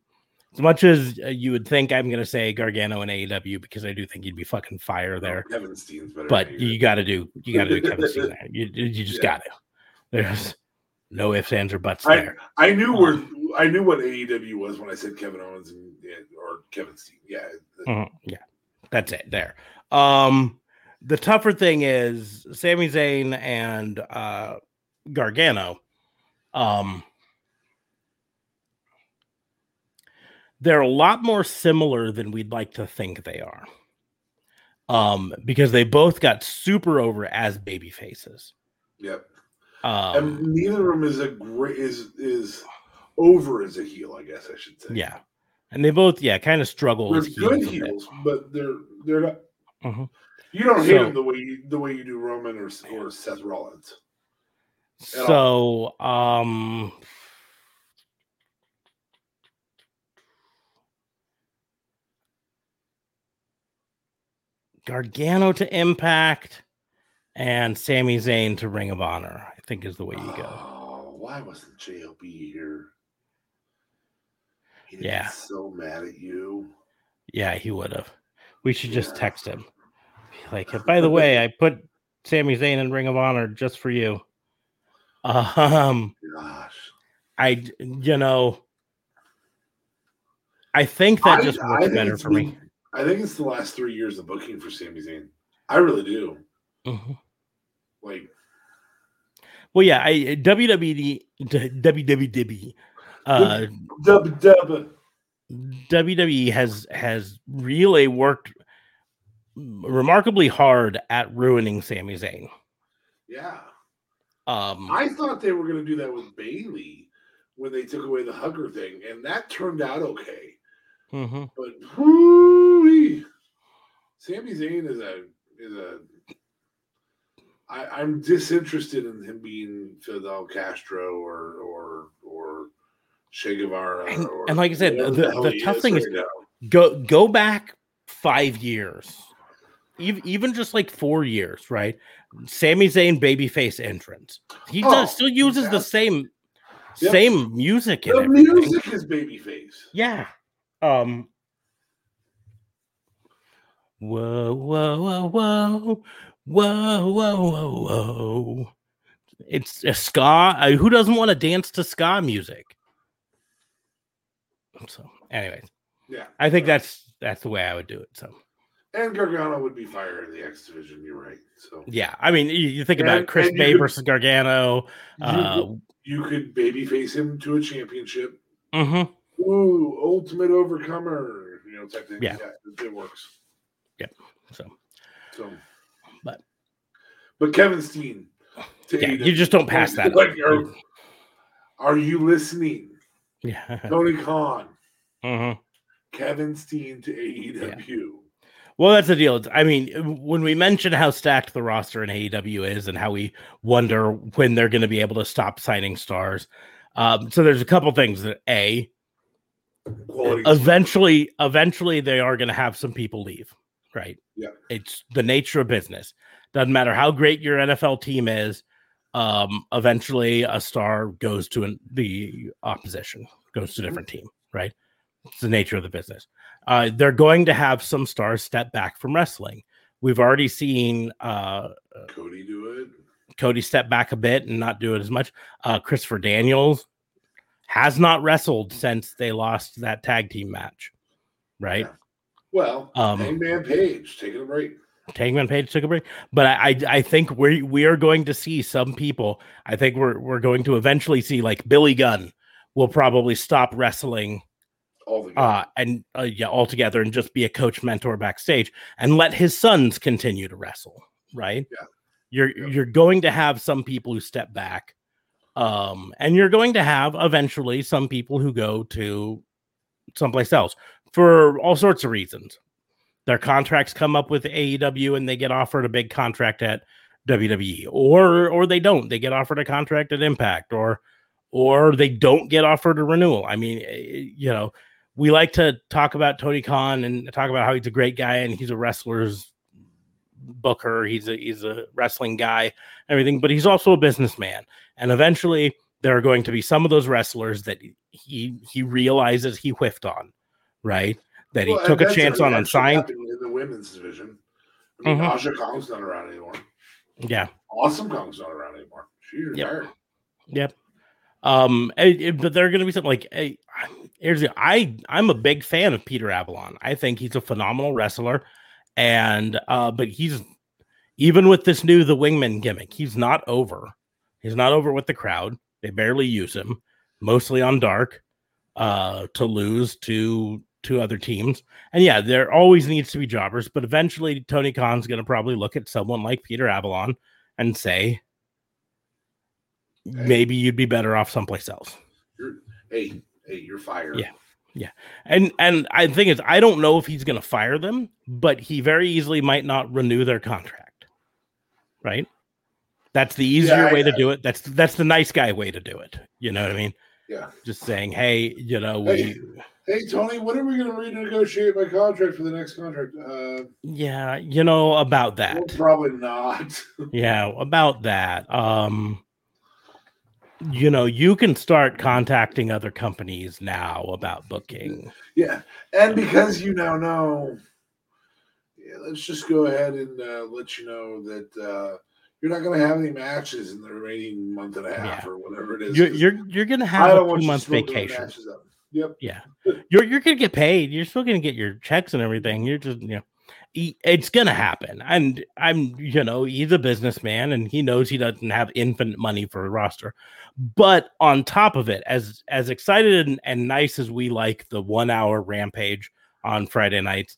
as much as uh, you would think I'm going to say Gargano and AEW because I do think you'd be fucking fire there. Oh, Kevin Steen's better. But you got to do you got to do Kevin Steen there. You, you just yeah. got to. There's no ifs, ands, or buts I, there. I knew um, where I knew what AEW was when I said Kevin Owens and, or Kevin Steen. Yeah, mm-hmm. yeah, that's it. There. Um, the tougher thing is Sami Zayn and uh, Gargano. Um, they're a lot more similar than we'd like to think they are. Um, because they both got super over as baby faces. Yep. Um, and neither of them is a great is is over as a heel, I guess I should say. Yeah. And they both, yeah, kind of struggle. They're good heels, but they're they're not. Mm-hmm. You don't hate so, them the way you the way you do Roman or or Seth Rollins. So, um, Gargano to Impact and Sami Zayn to Ring of Honor. I think is the way you go. Oh, why wasn't JLB here? He'd Yeah. yeah. so mad at you. Yeah, he would have. We should just text him. Like, by the way, I put Sami Zayn in Ring of Honor just for you. Um, Gosh. I, you know, I think that I- just works better for me. I think it's the last three years of booking for Sami Zayn. I really do. Mhm. Like, Well, yeah, I WWE, WWE, uh. WWE has has really worked remarkably hard at ruining Sami Zayn. Yeah. Um, I thought they were going to do that with Bayley when they took away the hugger thing, and that turned out okay. mhm. But whoo Sami Zayn is a is a. I, I'm disinterested in him being Fidel Castro or or or Che Guevara. And- or and like I said, whatever the- the tough thing is- now. go go back five years, even just like four years, right? Sami Zayn babyface entrance. He Oh, does, still uses the same Yep. same music. The music is babyface. Yeah. Um. Whoa, whoa, whoa, whoa, whoa, whoa, whoa, whoa. It's a ska. uh, who doesn't want to dance to ska music? So, anyways, Yeah, I think that's that's the way I would do it. So, and Gargano would be fire in the X division. You're right. So yeah, I mean, you, you think And- about Chris Bey could- versus Gargano. you, Uh, could, you could babyface him to a championship. mhm. Ooh, ultimate overcomer. You know, type thing. Yeah. it, it works. Yeah. So, So, But- but Kevin Steen. yeah, you just don't pass that. Like, are, are you listening? yeah. Tony Khan, mhm. Kevin Steen to AEW. Well, that's the deal. I mean, when we mention how stacked the roster in AEW is and how we wonder when they're going to be able to stop signing stars. Um, so there's a couple things that A, Quality. eventually, eventually they are going to have some people leave, right? Yeah. It's the nature of business. Doesn't matter how great your NFL team is. Um, eventually a star goes to an, the opposition, goes to a different team, right? It's the nature of the business. Uh, they're going to have some stars step back from wrestling. We've already seen uh, Cody do it. Cody step back a bit and not do it as much. Uh, Christopher Daniels has not wrestled since they lost that tag team match, right? Yeah. Well, Um, Hangman Page taking a break. Hangman Page took a break, but I, I I think we we are going to see some people. I think we're we're going to eventually see like Billy Gunn will probably stop wrestling uh and uh, yeah altogether and just be a coach mentor backstage and let his sons continue to wrestle right Yeah. you're Yeah. you're going to have some people who step back um and you're going to have eventually some people who go to someplace else for all sorts of reasons their contracts come up with AEW and they get offered a big contract at WWE or or they don't they get offered a contract at Impact or or they don't get offered a renewal i mean eh, you know we like to talk about Tony Khan and talk about how he's a great guy and he's a wrestler's booker. He's a he's a wrestling guy, everything, but he's also a businessman. And eventually there are going to be some of those wrestlers that he he realizes he whiffed on, right? That he Well, took a chance on unsigned. in the women's division. I mean, Mhm. Aja Kong's not around anymore. Yeah. Awesome Kong's not around anymore. She's retired. Yep. Um, it- it- but there are going to be something like, hey, here's the, I I'm a big fan of Peter Avalon. I think he's a phenomenal wrestler, and uh, but he's even with this new the wingman gimmick, he's not over. He's not over with the crowd. They barely use him, mostly on dark, uh, to lose to to other teams. And yeah, there always needs to be jobbers, but eventually Tony Khan's going to probably look at someone like Peter Avalon and say, maybe you'd be better off someplace else. Hey, hey, you're fired. Yeah. Yeah. And and I think is I don't know if he's going to fire them, but he very easily might not renew their contract. Right? That's the easier I- way to do it. That's that's the nice guy way to do it. You know what I mean? Yeah. Just saying, "Hey, you know, we Hey. Hey, Tony, when are we going to renegotiate my contract for the next contract? Uh, yeah, you know about well, that. probably not. Yeah, about that. Um you know, you can start contacting other companies now about booking. Yeah, and because you now know, yeah, let's just go ahead and uh, let you know that uh, you're not going to have any matches in the remaining month and a half Yeah. or whatever it is. You're you're you're gonna have a two month vacation. Yep. Yeah, you're you're gonna get paid. You're still gonna get your checks and everything. You're just you know, it's gonna happen. And I'm you know he's a businessman and he knows he doesn't have infinite money for a roster. But on top of it, as as excited and, and nice as we like the one hour rampage on Friday nights,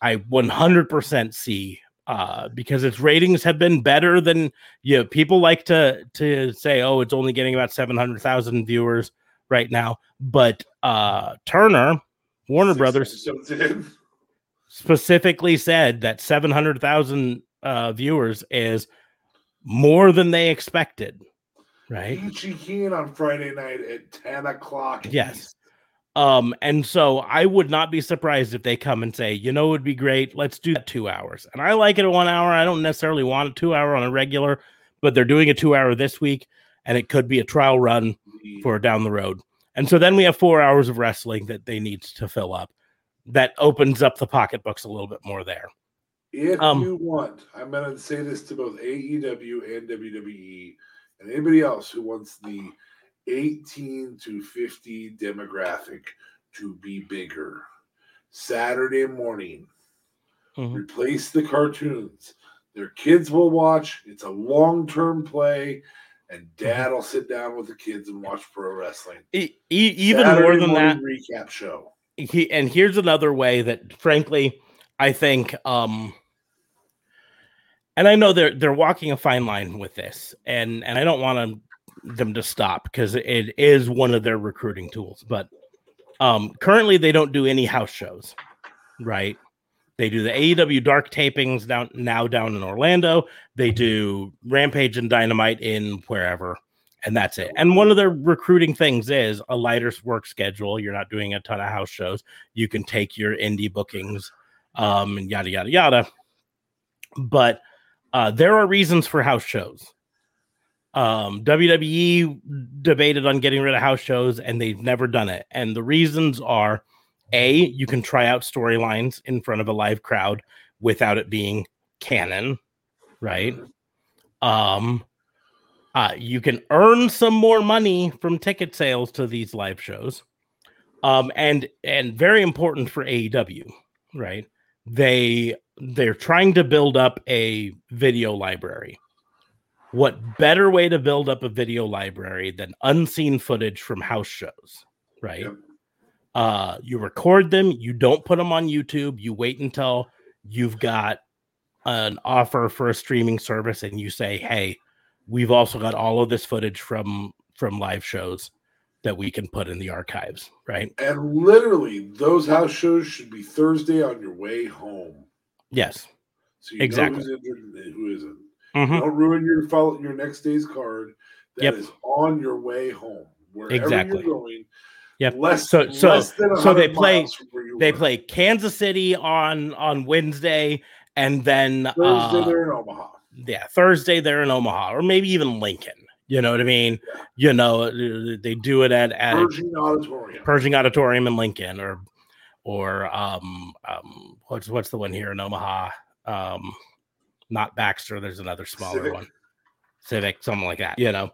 I 100% see uh because its ratings have been better than you know, people like to to say oh it's only getting about 700,000 viewers right now. But uh Turner Warner Brothers specifically said that 700,000 uh viewers is more than they expected right Keen on Friday night at 10 o'clock. Yes. East. Um, and so I would not be surprised if they come and say, you know, it would be great. Let's do that two hours. And I like it at one hour. I don't necessarily want a two hour on a regular, but they're doing a two hour this week, and it could be a trial run for down the road. And so then we have four hours of wrestling that they need to fill up. That opens up the pocketbooks a little bit more there. If Um, you want, I'm going to say this to both AEW and WWE and anybody else who wants the 18 to 50 demographic to be bigger. Saturday morning, Mhm. replace the cartoons. Their kids will watch. It's a long term play, and Mm-hmm. dad will sit down with the kids and watch pro wrestling. E- even Saturday more than that, recap show. he and here's another way that frankly i think um and i know they're they're walking a fine line with this and and i don't want them to stop because it is one of their recruiting tools but um currently they don't do any house shows right they do the AEW dark tapings down now down in Orlando. They do Rampage and Dynamite in wherever, and that's it. And one of their recruiting things is a lighter work schedule. You're not doing a ton of house shows. You can take your indie bookings, um, and yada yada yada. But uh, there are reasons for house shows. Um, WWE debated on getting rid of house shows, and they've never done it. And the reasons are a you can try out storylines in front of a live crowd without it being canon right um uh you can earn some more money from ticket sales to these live shows um and and very important for AEW right they they're trying to build up a video library what better way to build up a video library than unseen footage from house shows right Yep. uh you record them you don't put them on youtube you wait until you've got an offer for a streaming service and you say hey we've also got all of this footage from from live shows that we can put in the archives right And literally, those house shows should be Thursday on your way home. Yes So Exactly. who's injured and who isn't. Mhm. Don't ruin your follow your next day's card. That is Yep. on your way home. Wherever Exactly. you're going. Yep. Less, So- so- less than so they play- miles from where you they were. play kansas city on on wednesday and then Thursday uh, they're in Omaha. yeah, Thursday they're in Omaha or maybe even Lincoln. You know what I mean? You know, they do it at at Pershing Auditorium. Pershing Auditorium in Lincoln or or um um what's what's the one here in Omaha? Um not Baxter, there's another smaller Civic. one. Civic, something like that, you know.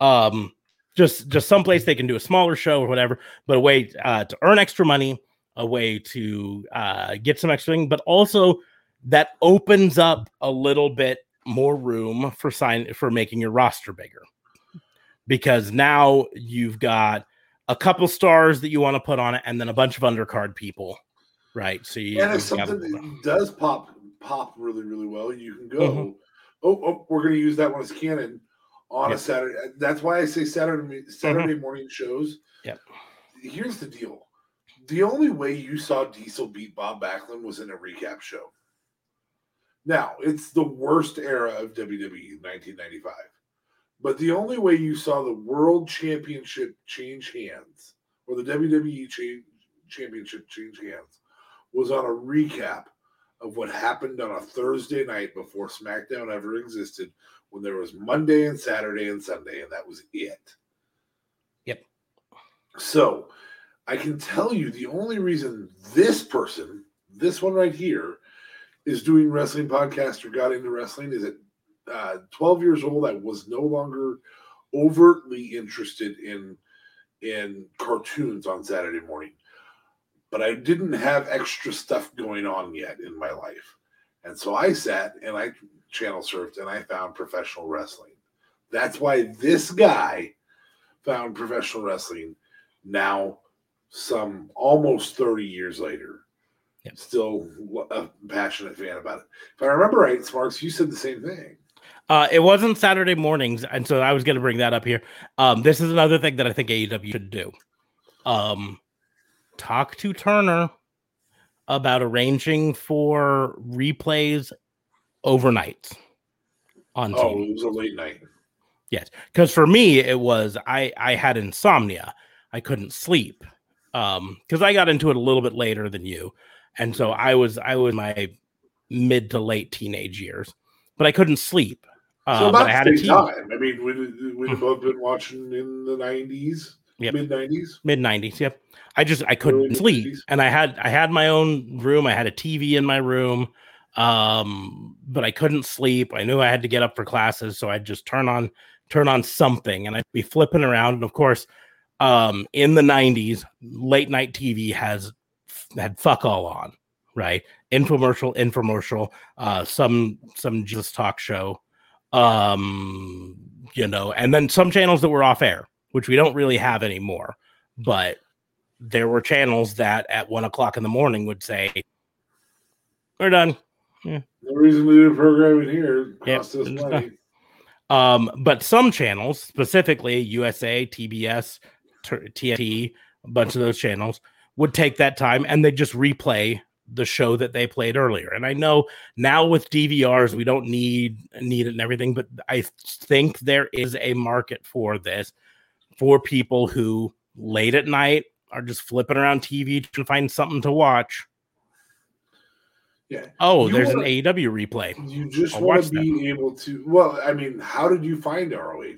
Um just just someplace they can do a smaller show or whatever, but a way uh, to earn extra money, a way to uh, get some extra thing, but also that opens up a little bit more room for sign for making your roster bigger because now you've got a couple stars that you want to put on it and then a bunch of undercard people right so you, and if something that does pop pop really really well, you can go. Mhm. Oh, oh, we're going to use that one as canon on a Saturday. That's why I say Saturday Saturday morning shows. Yep. Here's the deal: the only way you saw Diesel beat Bob Backlund was in a recap show. Now it's the worst era of WWE, 1995. But the only way you saw the World Championship change hands, or the WWE change, Championship change hands, was on a recap of what happened on a Thursday night before SmackDown ever existed, when there was Monday and Saturday and Sunday, and that was it. Yep. So I can tell you the only reason this person, this one right here, is doing wrestling podcast or got into wrestling is at uh, 12 years old. I was no longer overtly interested in in cartoons on Saturday morning, but I didn't have extra stuff going on yet in my life, and so I sat and I channel surfed and I found professional wrestling. That's why this guy found professional wrestling now some almost 30 years later yep. still a passionate fan about it if i remember right sparks you said the same thing uh, it wasn't Saturday mornings, and so I was going to bring that up here. Um, this is another thing that I think AEW should do. Um, talk to Turner about arranging for replays overnight on TV. Oh, it was a late night. Yes, because for me it was I I had insomnia. I couldn't sleep um because I got into it a little bit later than you, and so I was I was my mid to late teenage years, but I couldn't sleep. Uh, so about I had a time. I mean, we we'd have both been watching in the nineties, yep. mid nineties, mid nineties. Yep. I just I couldn't Early sleep, 90s. and I had I had my own room. I had a TV in my room, um, but I couldn't sleep. I knew I had to get up for classes, so I'd just turn on turn on something, and I'd be flipping around. And of course, um, in the '90s, late night TV has had fuck all on, right? Infomercial, infomercial, uh, some some just talk show, um, you know, and then some channels that were off air, which we don't really have anymore. But there were channels that at one o'clock in the morning would say, "We're done." Yeah. No reason to do programming here. Cost yep. us money. Um, but some channels, specifically USA, TBS, TNT, a bunch of those channels, would take that time and they just replay the show that they played earlier. And I know now with DVRs we don't need need it and everything, but I think there is a market for this for people who late at night are just flipping around TV to find something to watch. Yeah. Oh, you there's wanna, an AEW replay. You just want to be that. able to. Well, I mean, how did you find ROH?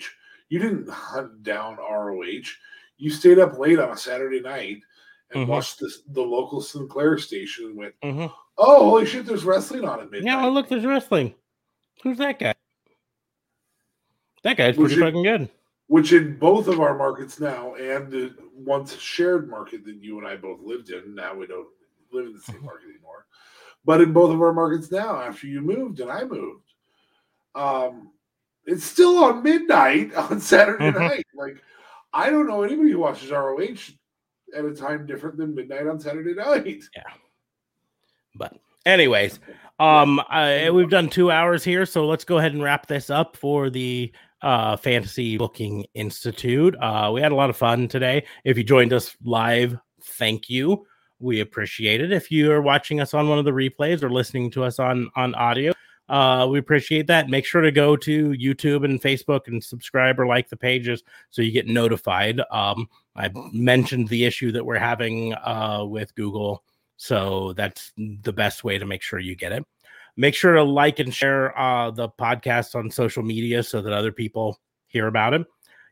You didn't hunt down ROH. You stayed up late on a Saturday night and mm-hmm. watched this, the local Sinclair station and went, mm-hmm. "Oh, holy shit! There's wrestling on at midnight." Yeah, well, look, there's wrestling. Who's that guy? That guy's which pretty in, fucking good. Which in both of our markets now, and the once shared market that you and I both lived in, now we don't live in the same mm-hmm. market anymore. But in both of our markets now, after you moved and I moved, um, it's still on midnight on Saturday mm-hmm. night. Like, I don't know anybody who watches ROH at a time different than midnight on Saturday night. Yeah. But anyways, um uh, we've done 2 hours here, so let's go ahead and wrap this up for the uh Fantasy Booking Institute. Uh we had a lot of fun today. If you joined us live, thank you. We appreciate it. If you are watching us on one of the replays or listening to us on on audio, uh, we appreciate that. Make sure to go to YouTube and Facebook and subscribe or like the pages so you get notified. Um, I mentioned the issue that we're having uh, with Google, so that's the best way to make sure you get it. Make sure to like and share uh, the podcast on social media so that other people hear about it.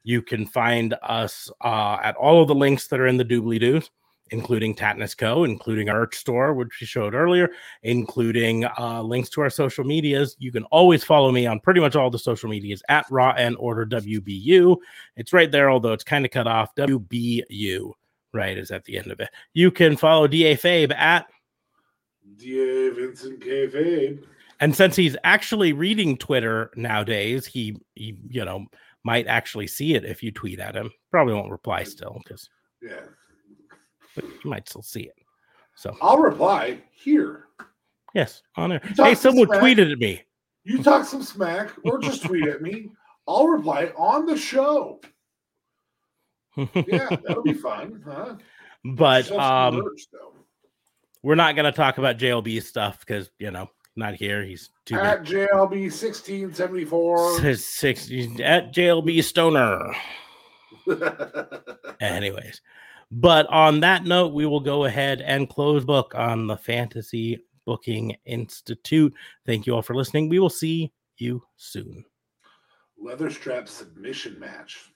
You can find us uh, at all of the links that are in the doobly doos including Tatnus Co., including our store, which we showed earlier, including uh, links to our social medias. You can always follow me on pretty much all the social medias at Raw and Order WBU. It's right there, although it's kind of cut off. WBU, right, is at the end of it. You can follow DA Fabe at DA Vincent K. Fabe. And since he's actually reading Twitter nowadays, he, he you know, might actually see it if you tweet at him. Probably won't reply still because yeah but you might still see it. So I'll reply here. Yes, on there. Hey, someone smack, tweeted at me. You talk some smack or just tweet at me. I'll reply on the show. yeah, that'll be fun, huh? But um, merch, we're not going to talk about JLB stuff because you know not here. He's too at big. JLB sixteen seventy four. Six at JLB Stoner. Anyways, but on that note, we will go ahead and close book on the Fantasy Booking Institute. Thank you all for listening. We will see you soon. Leather strap submission match.